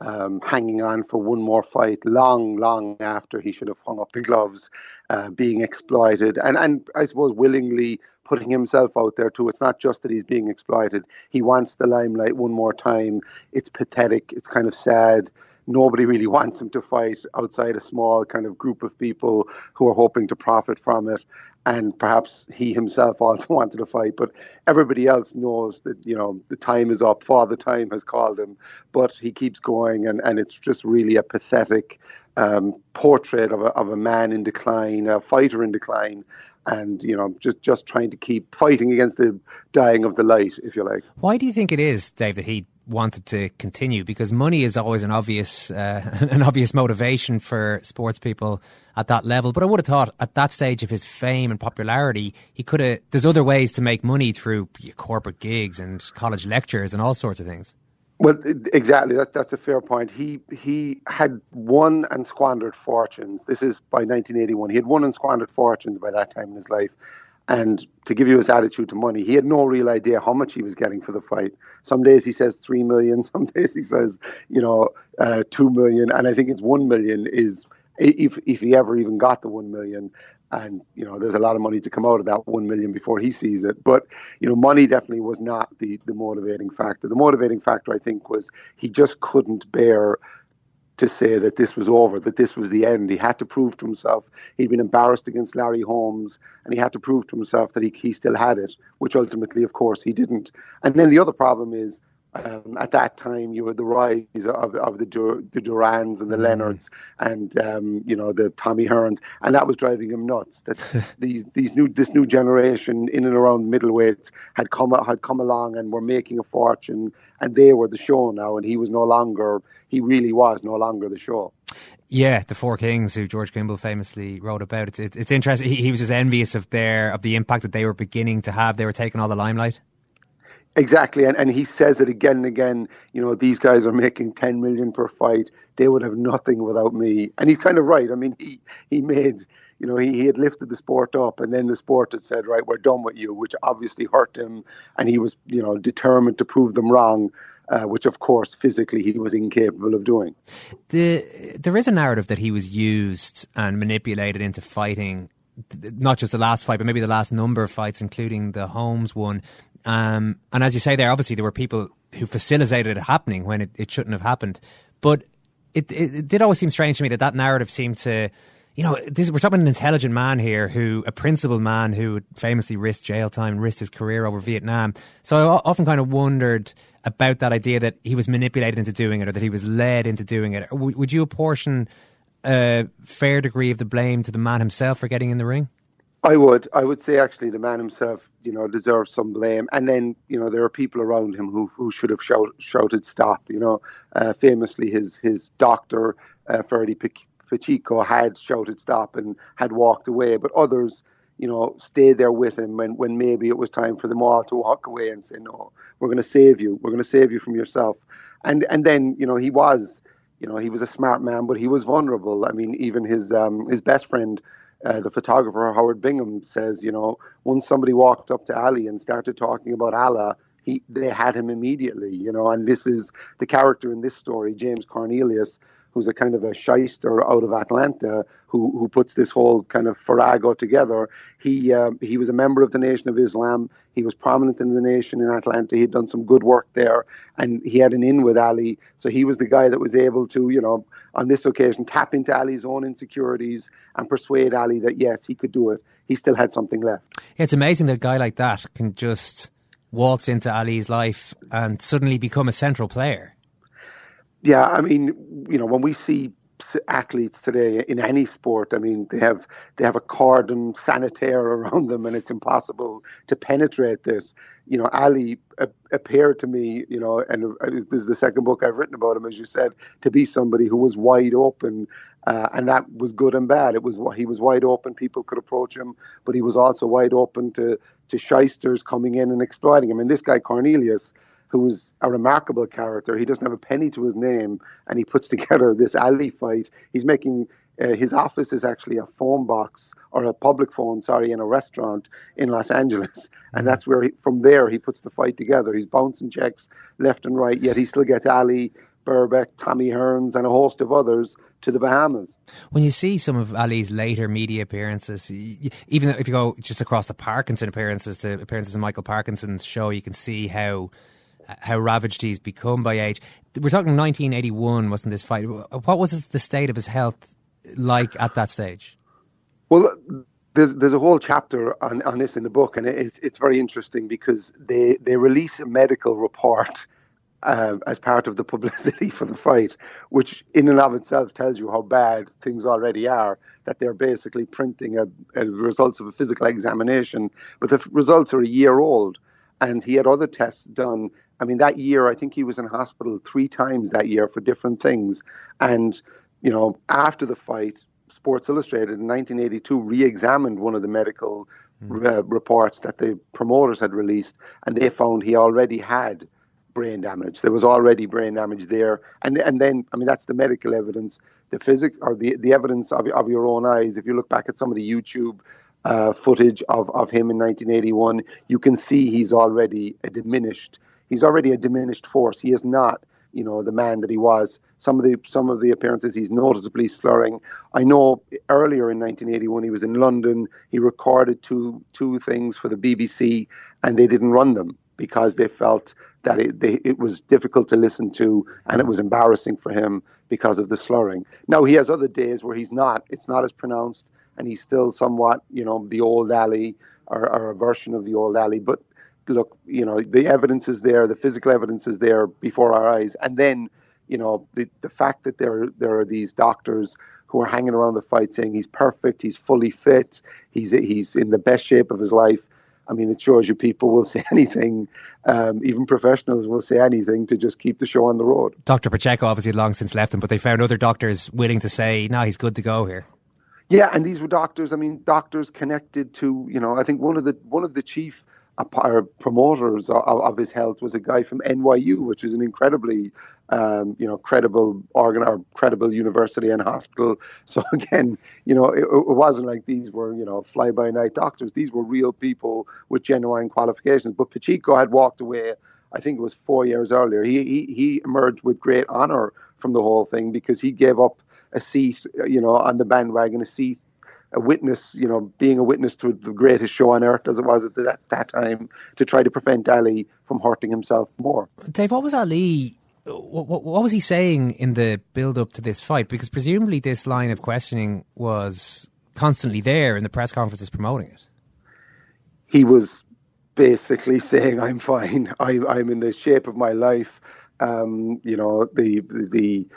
um, hanging on for one more fight, long, long after he should have hung up the gloves, uh, being exploited, and and I suppose willingly putting himself out there too. It's not just that he's being exploited; he wants the limelight one more time. It's pathetic. It's kind of sad. Nobody really wants him to fight outside a small kind of group of people who are hoping to profit from it. And perhaps he himself also wanted to fight, but everybody else knows that you know the time is up. Father Time has called him, but he keeps going, and, and it's just really a pathetic um, portrait of a, of a man in decline, a fighter in decline, and you know just just trying to keep fighting against the dying of the light, if you like. Why do you think it is, Dave, that he wanted to continue? Because money is always an obvious uh, an obvious motivation for sports people at that level. But I would have thought at that stage of his fame and popularity, he could have. There's other ways to make money through corporate gigs and college lectures and all sorts of things. Well, exactly. That, that's a fair point. He he had won and squandered fortunes. This is by 1981. He had won and squandered fortunes by that time in his life. And to give you his attitude to money, he had no real idea how much he was getting for the fight. Some days he says three million, some days he says, you know, uh, two million, and I think it's one million is if if he ever even got the one million. And you know, there's a lot of money to come out of that one million before he sees it. But you know, money definitely was not the the motivating factor. The motivating factor, I think, was he just couldn't bear to say that this was over, that this was the end. He had to prove to himself he'd been embarrassed against Larry Holmes, and he had to prove to himself that he, he still had it, which ultimately, of course, he didn't. And then the other problem is. Um, at that time, you had the rise of, of the, Dur- the Durans and the Leonards, and um, you know the Tommy Hearns, and that was driving him nuts. That these these new this new generation in and around middleweights had come had come along and were making a fortune, and they were the show now, and he was no longer he really was no longer the show. Yeah, the Four Kings, who George Kimball famously wrote about. It's it's, it's interesting. He, he was just envious of their of the impact that they were beginning to have. They were taking all the limelight. Exactly, and, and he says it again and again. You know, these guys are making ten million per fight. They would have nothing without me, and he's kind of right. I mean, he he made you know he, he had lifted the sport up, and then the sport had said, right, we're done with you, which obviously hurt him, and he was you know determined to prove them wrong. Uh, which of course physically he was incapable of doing. The, there is a narrative that he was used and manipulated into fighting not just the last fight, but maybe the last number of fights, including the Holmes one. Um, and as you say there, obviously there were people who facilitated it happening when it, it shouldn't have happened. But it, it, it did always seem strange to me that that narrative seemed to you know, this, we're talking an intelligent man here who, a principled man who famously risked jail time, risked his career over Vietnam. So I often kind of wondered about that idea that he was manipulated into doing it or that he was led into doing it. Would you apportion a fair degree of the blame to the man himself for getting in the ring? I would. I would say actually the man himself, you know, deserves some blame. And then, you know, there are people around him who who should have shout, shouted stop. You know, uh, famously his his doctor, uh, Ferdy Pacheco had shouted stop and had walked away, but others, you know, stayed there with him when, when maybe it was time for them all to walk away and say, no, we're going to save you. We're going to save you from yourself. And and then, you know, he was, you know, he was a smart man, but he was vulnerable. I mean, even his um, his best friend, uh, the photographer Howard Bingham, says, you know, once somebody walked up to Ali and started talking about Allah, he they had him immediately, you know. And this is the character in this story, James Cornelius, who's a kind of a shyster out of Atlanta, who who puts this whole kind of farrago together. He um, he was a member of the Nation of Islam. He was prominent in the nation in Atlanta. He'd done some good work there, and he had an in with Ali. So he was the guy that was able to, you know, on this occasion, tap into Ali's own insecurities and persuade Ali that yes, he could do it. He still had something left. It's amazing that a guy like that can just waltz into Ali's life and suddenly become a central player. Yeah, I mean, you know, when we see athletes today in any sport, I mean, they have they have a cordon sanitaire around them, and it's impossible to penetrate this. You know, Ali appeared to me, you know, and uh, this is the second book I've written about him, as you said, to be somebody who was wide open, uh, and that was good and bad. It was he was wide open; people could approach him, but he was also wide open to to shysters coming in and exploiting him. And this guy Cornelius who's a remarkable character. He doesn't have a penny to his name, and he puts together this Ali fight. He's making uh, his office is actually a phone box or a public phone, sorry, in a restaurant in Los Angeles, and mm-hmm. that's where he, from there he puts the fight together. He's bouncing checks left and right, yet he still gets Ali. Berbick, Tommy Hearns, and a host of others to the Bahamas. When you see some of Ali's later media appearances, even if you go just across the Parkinson appearances, the appearances in Michael Parkinson's show, you can see how how ravaged he's become by age. We're talking 1981, wasn't this fight? What was the state of his health like at that stage? Well, there's there's a whole chapter on, on this in the book, and it's it's very interesting because they they release a medical report uh, as part of the publicity for the fight, which in and of itself tells you how bad things already are. That they're basically printing a, a results of a physical examination, but the results are a year old, and he had other tests done I mean, that year, I think he was in hospital three times that year for different things. And, you know, after the fight, Sports Illustrated in 1982 re examined one of the medical mm. uh, reports that the promoters had released, and they found he already had brain damage. There was already brain damage there, and and then I mean that's the medical evidence, the physic or the the evidence of of your own eyes. If you look back at some of the YouTube uh, footage of of him in 1981, you can see he's already a diminished he's already a diminished force. He is not, you know, the man that he was. Some of the some of the appearances he's noticeably slurring. I know earlier in 1981 he was in London. He recorded two two things for the BBC, and they didn't run them because they felt that it, they, it was difficult to listen to and it was embarrassing for him because of the slurring. Now he has other days where he's not. It's not as pronounced, and he's still somewhat, you know, the old Ali or, or a version of the old Ali. But look, you know, the evidence is there, the physical evidence is there before our eyes, and then, you know, the the fact that there there are these doctors who are hanging around the fight saying he's perfect, he's fully fit, he's he's in the best shape of his life. I mean, it shows you people will say anything, um, even professionals will say anything to just keep the show on the road. Dr. Pacheco obviously had long since left him, but they found other doctors willing to say, no, he's good to go here. Yeah, and these were doctors. I mean, doctors connected to, you know, I think one of the one of the chief promoters of, his health was a guy from NYU, which is an incredibly, um, you know, credible organ or credible university and hospital. So again, you know, it, it wasn't like these were, you know, fly-by-night doctors. These were real people with genuine qualifications. But Pacheco had walked away. I think it was four years earlier. He he, he emerged with great honor from the whole thing because he gave up a seat, you know, on the bandwagon, a seat a witness, you know, being a witness to the greatest show on earth as it was at that, that time, to try to prevent Ali from hurting himself more. Dave, what was Ali? What, what, what was he saying in the build up to this fight? Because presumably this line of questioning was constantly there in the press conferences promoting it. He was basically saying, "I'm fine. I, I'm in the shape of my life." Um, you know, the the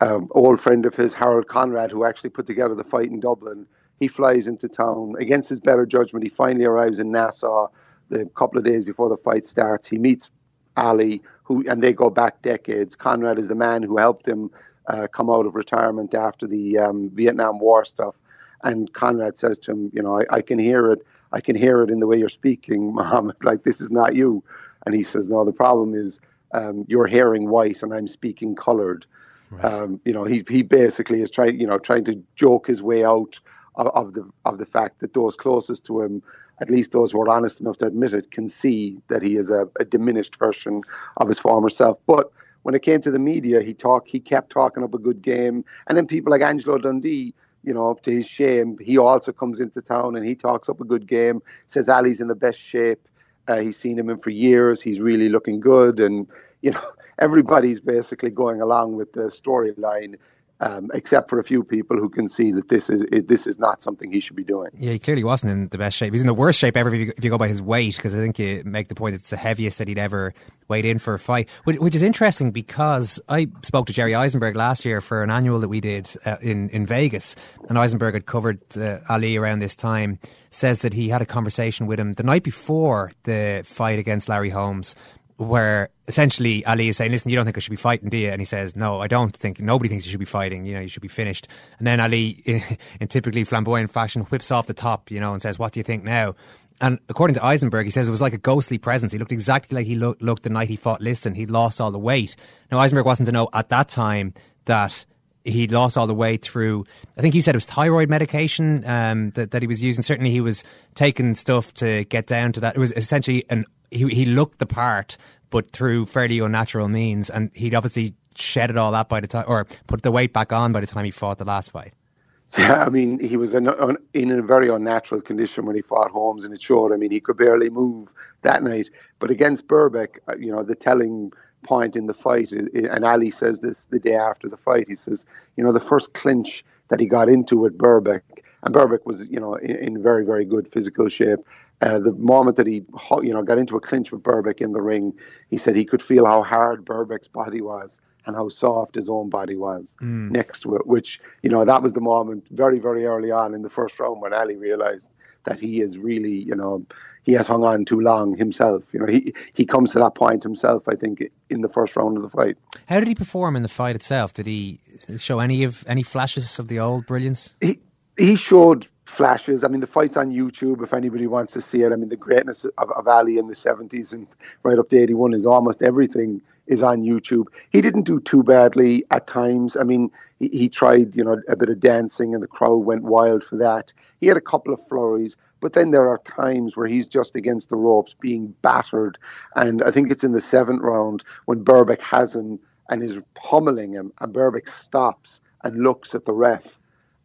um, old friend of his, Harold Conrad, who actually put together the fight in Dublin, he flies into town against his better judgment. He finally arrives in Nassau the couple of days before the fight starts. He meets Ali, who and they go back decades. Conrad is the man who helped him uh, come out of retirement after the um, Vietnam War stuff. And Conrad says to him, "You know, I, I, can hear it. I can hear it in the way you're speaking, Muhammad. Like this is not you." And he says, "No, the problem is um, you're hearing white and I'm speaking coloured." Right. Um, you know, he he basically is trying, you know, trying to joke his way out of, of, the of the fact that those closest to him, at least those who are honest enough to admit it, can see that he is a, a diminished version of his former self. But when it came to the media, he talked, he kept talking up a good game, and then people like Angelo Dundee. You know, to his shame, he also comes into town and he talks up a good game. Says Ali's in the best shape. Uh, he's seen him in for years. He's really looking good, and you know everybody's basically going along with the storyline um, except for a few people who can see that this is this is not something he should be doing. Yeah, he clearly wasn't in the best shape. He's in the worst shape ever if you, if you go by his weight, because I think you make the point it's the heaviest that he'd ever weighed in for a fight, which, which is interesting because I spoke to Jerry Izenberg last year for an annual that we did uh, in in Vegas, and Izenberg had covered uh, Ali around this time. Says that he had a conversation with him the night before the fight against Larry Holmes where essentially Ali is saying, "Listen, you don't think I should be fighting, do you?" And he says, "No, I don't think. Nobody thinks you should be fighting. You know, you should be finished." And then Ali, in, typically flamboyant fashion, whips off the top, you know, and says, "What do you think now?" And according to Izenberg, he says it was like a ghostly presence. He looked exactly like he lo- looked the night he fought Liston. He'd lost all the weight. Now, Izenberg wasn't to know at that time that he'd lost all the weight through, I think he said it was thyroid medication um, that, that he was using. Certainly, he was taking stuff to get down to that. It was essentially an he, he looked the part, but through fairly unnatural means, and he'd obviously shedded all that by the time, or put the weight back on by the time he fought the last fight. Yeah, I mean, he was in, a very unnatural condition when he fought Holmes, and it showed. I mean, he could barely move that night. But against Berbick, uh, you know, the telling point in the fight, and Ali says this the day after the fight. He says, you know, the first clinch that he got into with Berbick, and Berbick was, you know, in, in very, very good physical shape. Uh, the moment that he, you know, got into a clinch with Berbick in the ring, he said he could feel how hard Berbick's body was and how soft his own body was mm. next to it. Which, you know, that was the moment very, very early on in the first round when Ali realized that he is really, you know, he has hung on too long himself. You know, he he comes to that point himself. I think in the first round of the fight. How did he perform in the fight itself? Did he show any of any flashes of the old brilliance? He he showed flashes. I mean, the fight's on YouTube if anybody wants to see it. I mean, the greatness of, of Ali in the 70s and right up to 81 is almost everything is on YouTube. He didn't do too badly at times. I mean, he, he tried, you know, a bit of dancing and the crowd went wild for that. He had a couple of flurries, but then there are times where he's just against the ropes being battered. And I think it's in the seventh round when Berbick has him and is pummeling him, and Berbick stops and looks at the ref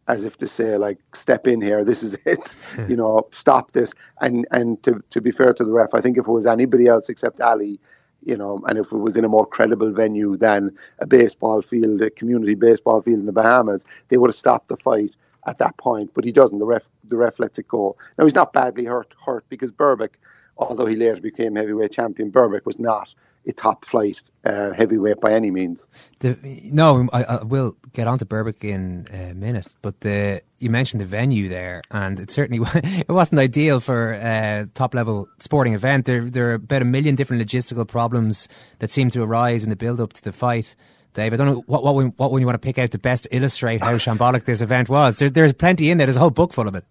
as if to say like step in here this is it you know stop this. And and to, to be fair to the ref i think if it was anybody else except ali you know and if it was in a more credible venue than a baseball field a community baseball field in the bahamas they would have stopped the fight at that point. But he doesn't. The ref the ref lets it go. Now he's not badly hurt hurt because Berbick although he later became heavyweight champion Berbick was not a top flight uh, heavyweight by any means. The, no, I, I, will get on to Berbick in a minute, but the, you mentioned the venue there, and it certainly it wasn't ideal for a top level sporting event. There, there are about a million different logistical problems that seem to arise in the build up to the fight. Dave, I don't know what what, what one you want to pick out to best illustrate how shambolic this event was. There, there's plenty in there. There's a whole book full of it.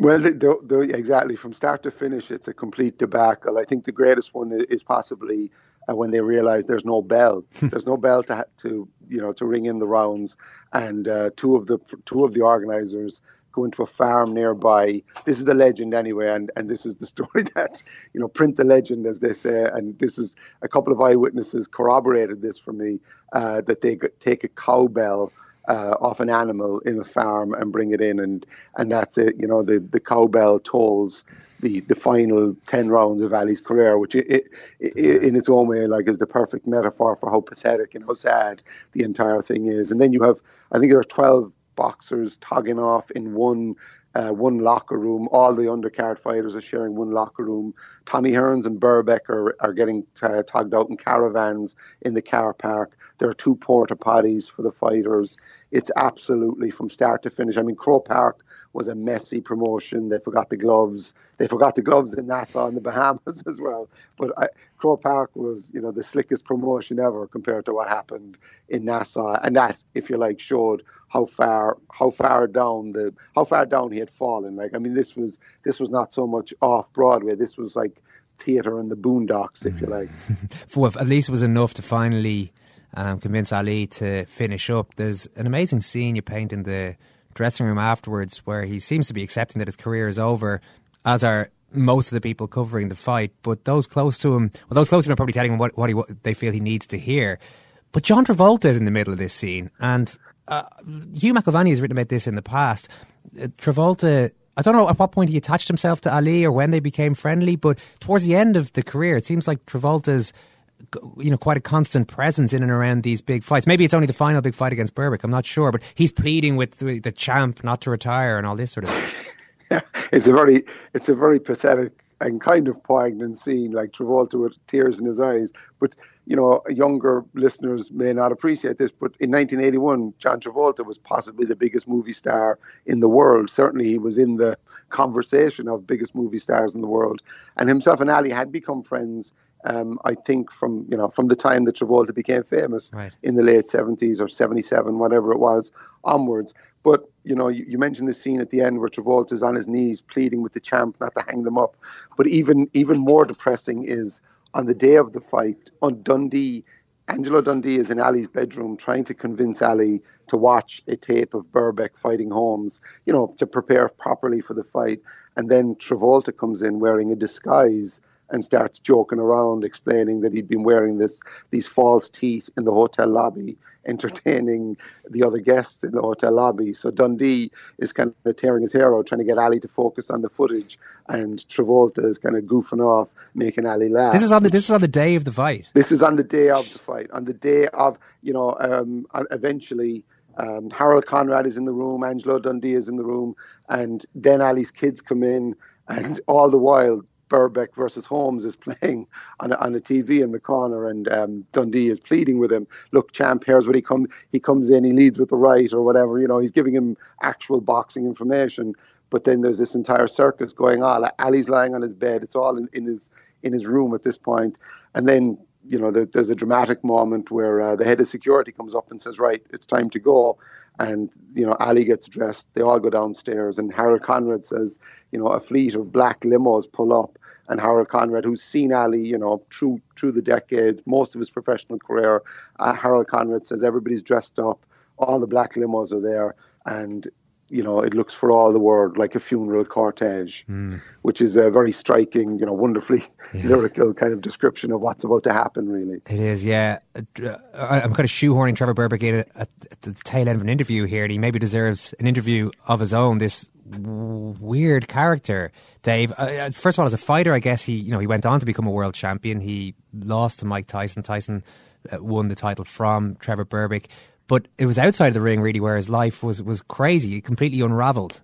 Well, the, the, the, exactly from start to finish, it's a complete debacle. I think the greatest one is possibly uh, when they realize there's no bell. there's no bell to to you know to ring in the rounds, and uh, two of the two of the organizers go into a farm nearby. This is the legend anyway, and, and this is the story that you know print the legend as they say. And this is a couple of eyewitnesses corroborated this for me uh, that they take a cowbell uh, off an animal in the farm and bring it in, and and that's it. You know, the the cowbell tolls the the final ten rounds of Ali's career, which it, it, it, in its own way, like, is the perfect metaphor for how pathetic and how sad the entire thing is. And then you have, I think there are twelve boxers togging off in one uh, one locker room. All the undercard fighters are sharing one locker room. Tommy Hearns and Berbick are, are getting t- togged out in caravans in the car park. There are two porta potties for the fighters. It's absolutely from start to finish. I mean, Croke Park was a messy promotion. They forgot the gloves. They forgot the gloves in Nassau and the Bahamas as well. But I, Croke Park was, you know, the slickest promotion ever compared to what happened in Nassau, and that, if you like, showed how far how far down the how far down he had fallen. Like, I mean, this was this was not so much off Broadway. This was like theatre in the boondocks, if you like. well, at least it was enough to finally um, convince Ali to finish up. There's an amazing scene you paint in the dressing room afterwards where he seems to be accepting that his career is over, as are most of the people covering the fight. But those close to him, well, those close to him are probably telling him what, what, he, what they feel he needs to hear. But John Travolta is in the middle of this scene, and uh, Hugh McIlvanney has written about this in the past. Uh, Travolta I don't know at what point he attached himself to Ali or when they became friendly, but towards the end of the career, it seems like Travolta's you know, quite a constant presence in and around these big fights. Maybe it's only the final big fight against Berbick. I'm not sure, but he's pleading with the, the champ not to retire and all this sort of thing. it's a very, it's a very pathetic and kind of poignant scene, like Travolta with tears in his eyes. But you know, younger listeners may not appreciate this, but in 1981, John Travolta was possibly the biggest movie star in the world. Certainly, he was in the conversation of biggest movie stars in the world. And himself and Ali had become friends. Um, I think from you know from the time that Travolta became famous right. in the late 70s or 77, whatever it was, onwards. But you know, you, you mentioned the scene at the end where Travolta is on his knees pleading with the champ not to hang them up. But even even more depressing is on the day of the fight on Dundee. Angelo Dundee is in Ali's bedroom trying to convince Ali to watch a tape of Berbick fighting Holmes, you know, to prepare properly for the fight. And then Travolta comes in wearing a disguise and starts joking around, explaining that he'd been wearing this these false teeth in the hotel lobby, entertaining the other guests in the hotel lobby. So Dundee is kind of tearing his hair out, trying to get Ali to focus on the footage, and Travolta is kind of goofing off, making Ali laugh. This is on the this is on the day of the fight. This is on the day of the fight. On the day of you know, um, eventually. Um, Harold Conrad is in the room, Angelo Dundee is in the room, and then Ali's kids come in, and all the while Berbick versus Holmes is playing on a, on a TV in the corner, and um, Dundee is pleading with him. Look, champ, here's what he comes. He comes in, he leads with the right or whatever. You know, he's giving him actual boxing information. But then there's this entire circus going on. Ali's lying on his bed. It's all in, in his in his room at this point, and then you know, there's a dramatic moment where uh, the head of security comes up and says, "Right, it's time to go." And you know, Ali gets dressed. They all go downstairs, and Harold Conrad says, "You know, a fleet of black limos pull up." And Harold Conrad, who's seen Ali, you know, through through the decades, most of his professional career, uh, Harold Conrad says everybody's dressed up. All the black limos are there, and you know, it looks for all the world like a funeral cortege, mm. which is a very striking, you know, wonderfully yeah. lyrical kind of description of what's about to happen, really. It is, yeah. Uh, I'm kind of shoehorning Trevor Berbick in at, the tail end of an interview here, and he maybe deserves an interview of his own. This weird character, Dave. Uh, uh, first of all, as a fighter, I guess he, you know, he went on to become a world champion. He lost to Mike Tyson. Tyson won the title from Trevor Berbick. But it was outside of the ring, really, where his life was, was crazy, It completely unravelled.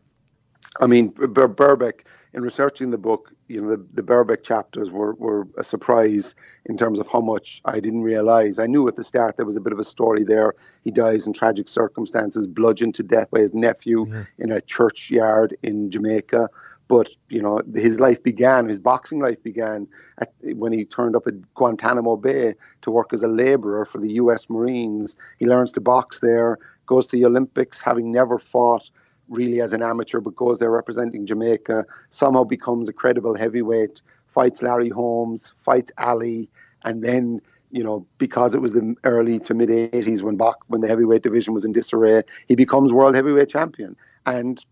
I mean, Ber- Berbick, in researching the book, you know, the, the Berbick chapters were, were a surprise in terms of how much I didn't realize. I knew at the start there was a bit of a story there. He dies in tragic circumstances, bludgeoned to death by his nephew in a churchyard in Jamaica. But you know, his life began, his boxing life began at, when he turned up at Guantanamo Bay to work as a laborer for the U.S. Marines. He learns to box there, goes to the Olympics, having never fought. really as an amateur, but goes there representing Jamaica. Somehow becomes a credible heavyweight, fights Larry Holmes, fights Ali, and then you know, because it was the early to mid 80s when box, when the heavyweight division was in disarray, he becomes world heavyweight champion. And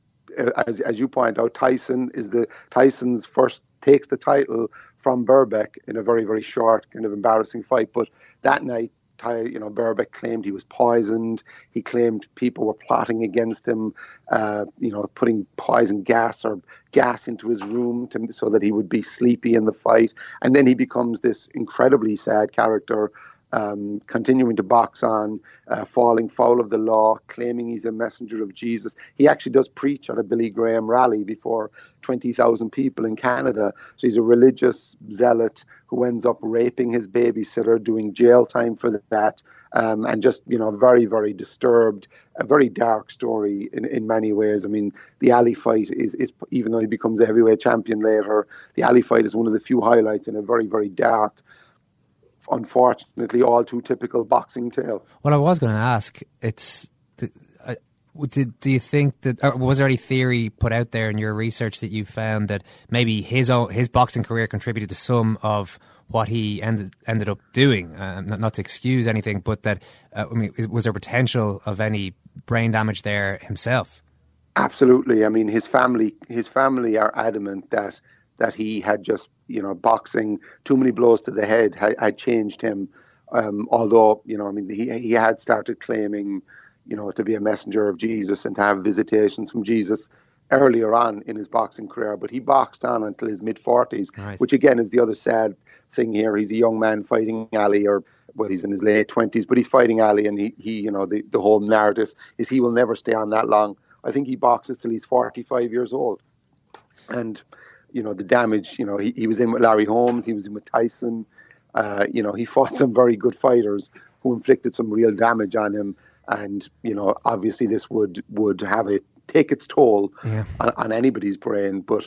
as, as you point out, Tyson is the Tyson's first takes the title from Berbick in a very very short kind of embarrassing fight. But that night, you know, Berbick claimed he was poisoned. He claimed people were plotting against him, uh, you know, putting poison gas or gas into his room to, so that he would be sleepy in the fight. And then he becomes this incredibly sad character um, continuing to box on, uh, falling foul of the law, claiming he's a messenger of Jesus. He actually does preach at a Billy Graham rally before 20,000 people in Canada. So he's a religious zealot who ends up raping his babysitter, doing jail time for that. Um, and just you know very very disturbed a very dark story in, in many ways i mean the Ali fight is, is even though he becomes a heavyweight champion later the Ali fight is one of the few highlights in a very very dark unfortunately all too typical boxing tale. Well, I was going to ask, it's. Uh, did, do you think that was there any theory put out there in your research that you found that maybe his own, his boxing career contributed to some of what he ended ended up doing? Uh, not, not, to excuse anything, but that uh, I mean, was there potential of any brain damage there himself? Absolutely. I mean, his family his family are adamant that that he had just you know boxing too many blows to the head had, had changed him. Um, although you know, I mean, he he had started claiming you know to be a messenger of Jesus and to have visitations from Jesus earlier on in his boxing career, but he boxed on until his mid 40s, right. which again is the other sad thing here. He's a young man fighting Ali, or well, he's in his late 20s, but he's fighting Ali, and he, he you know, the, the whole narrative is he will never stay on that long. I think he boxes till he's 45 years old. And you know the damage. You know he, he was in with Larry Holmes, he was in with Tyson. Uh, you know he fought some very good fighters who inflicted some real damage on him, and you know obviously this would would have it take its toll yeah. on, on, anybody's brain. But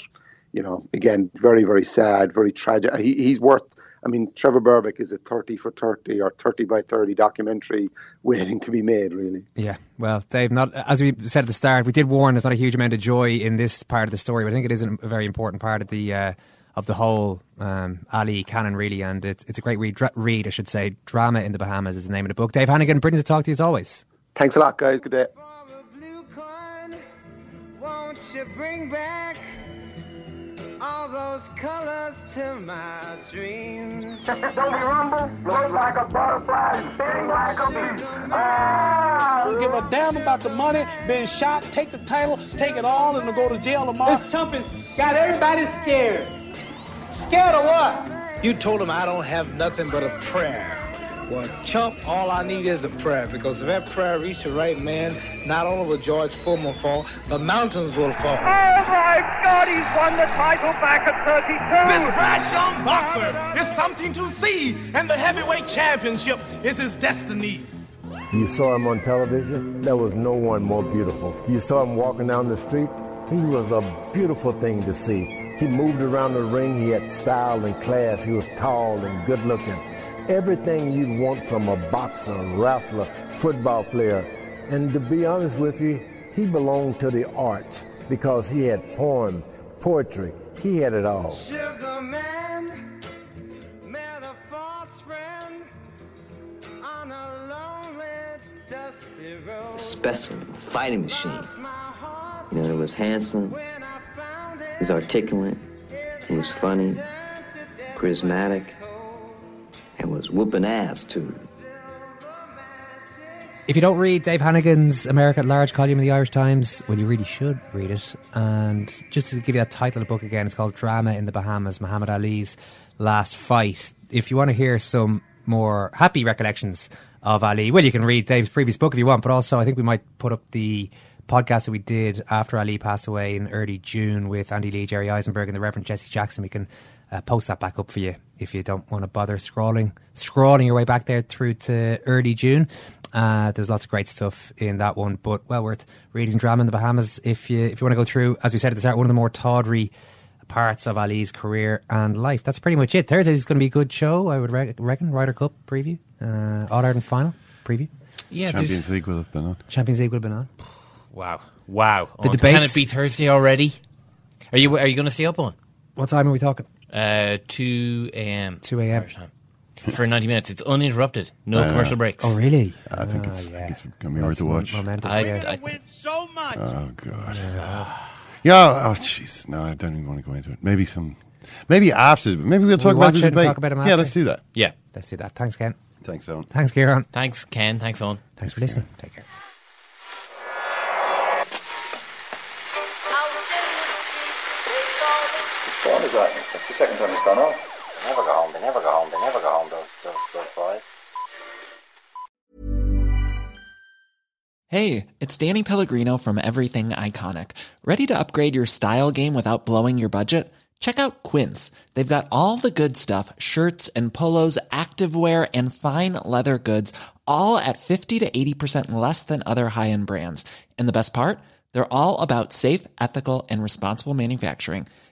you know again, very very sad, very tragic. He, he's worth I mean, Trevor Berbick is a 30 for 30 or 30 by 30 documentary waiting to be made, really. Yeah, well, Dave, not as we said at the start, we did warn there's not a huge amount of joy in this part of the story, but I think it is a very important part of the. Uh, of the whole um, Ali canon, really, and it's, it's a great read, read, I should say. Drama in the Bahamas is the name of the book. Dave Hannigan, brilliant to talk to you as always. Thanks a lot, guys. Good day. All those colors to my dreams. Don't be rumble, float like a butterfly, spinning like a bee. Ah! Don't give a damn about the money, being shot, take the title, take it all, and go to jail tomorrow. This chump has got everybody scared. Scared of what? You told him I don't have nothing but a prayer. Well, chump, all I need is a prayer because if that prayer reaches the right man, not only will George Foreman fall, the mountains will fall. Oh my God, he's won the title back at 32. This brash young boxer is something to see, and the heavyweight championship is his destiny. You saw him on television, there was no one more beautiful. You saw him walking down the street, he was a beautiful thing to see. He moved around the ring, he had style and class, he was tall and good looking everything you'd want from a boxer, wrestler, football player. And to be honest with you, he belonged to the arts because he had poem, poetry, he had it all. Man, specimen, fighting machine. You know, it was handsome, it was articulate, it was funny, charismatic and was whooping ass too. If you don't read Dave Hannigan's America at Large column in the Irish Times, well, you really should read it. And just to give you that title of the book again, it's called Drama in the Bahamas Muhammad Ali's Last Fight. If you want to hear some more happy recollections of Ali, well, you can read Dave's previous book if you want, but also I think we might put up the podcast that we did after Ali passed away in early June with Andy Lee, Jerry Izenberg, and the Reverend Jesse Jackson. We can uh, post that back up for you if you don't want to bother scrolling scrolling your way back there through to early June. Uh, there's lots of great stuff in that one, but well worth reading. Drama in the Bahamas if you if you want to go through, as we said at the start, one of the more tawdry parts of Ali's career and life. That's pretty much it. Thursday is going to be a good show, I would reckon. Ryder Cup preview, uh, All Ireland final preview. Yeah, Champions League will have been on. Champions League will have been on. Wow. Wow. The Oh, debates- Can it be Thursday already? Are you Are you going to stay up on? What time are we talking? Uh, 2 a.m. 2 a.m. For 90 minutes. It's uninterrupted. No Uh, commercial breaks. Oh, really? I think Ah, it's, yeah. I think it's going to be hard That's a watch. momentous, I, yeah. I, so much. Oh god. Yeah. Oh jeez. No, I don't even want to go into it. Maybe some. Maybe after. Maybe we'll talk we about watch the it and debate. talk about him Yeah, after? let's do that. yeah. Let's do that. Thanks, Ken. Thanks, Owen. Thanks, Kieran. Thanks, Ken. Thanks, Owen. Thanks for listening. Take care. Is that? That's the second time it's gone off. They never go home. They never go home. They never go home. Those those those boys. Hey, it's Danny Pellegrino from Everything Iconic. Ready to upgrade your style game without blowing your budget? Check out Quince. They've got all the good stuff shirts and polos, activewear, and fine leather goods, all at 50 to 80% less than other high end brands. And the best part? They're all about safe, ethical, and responsible manufacturing.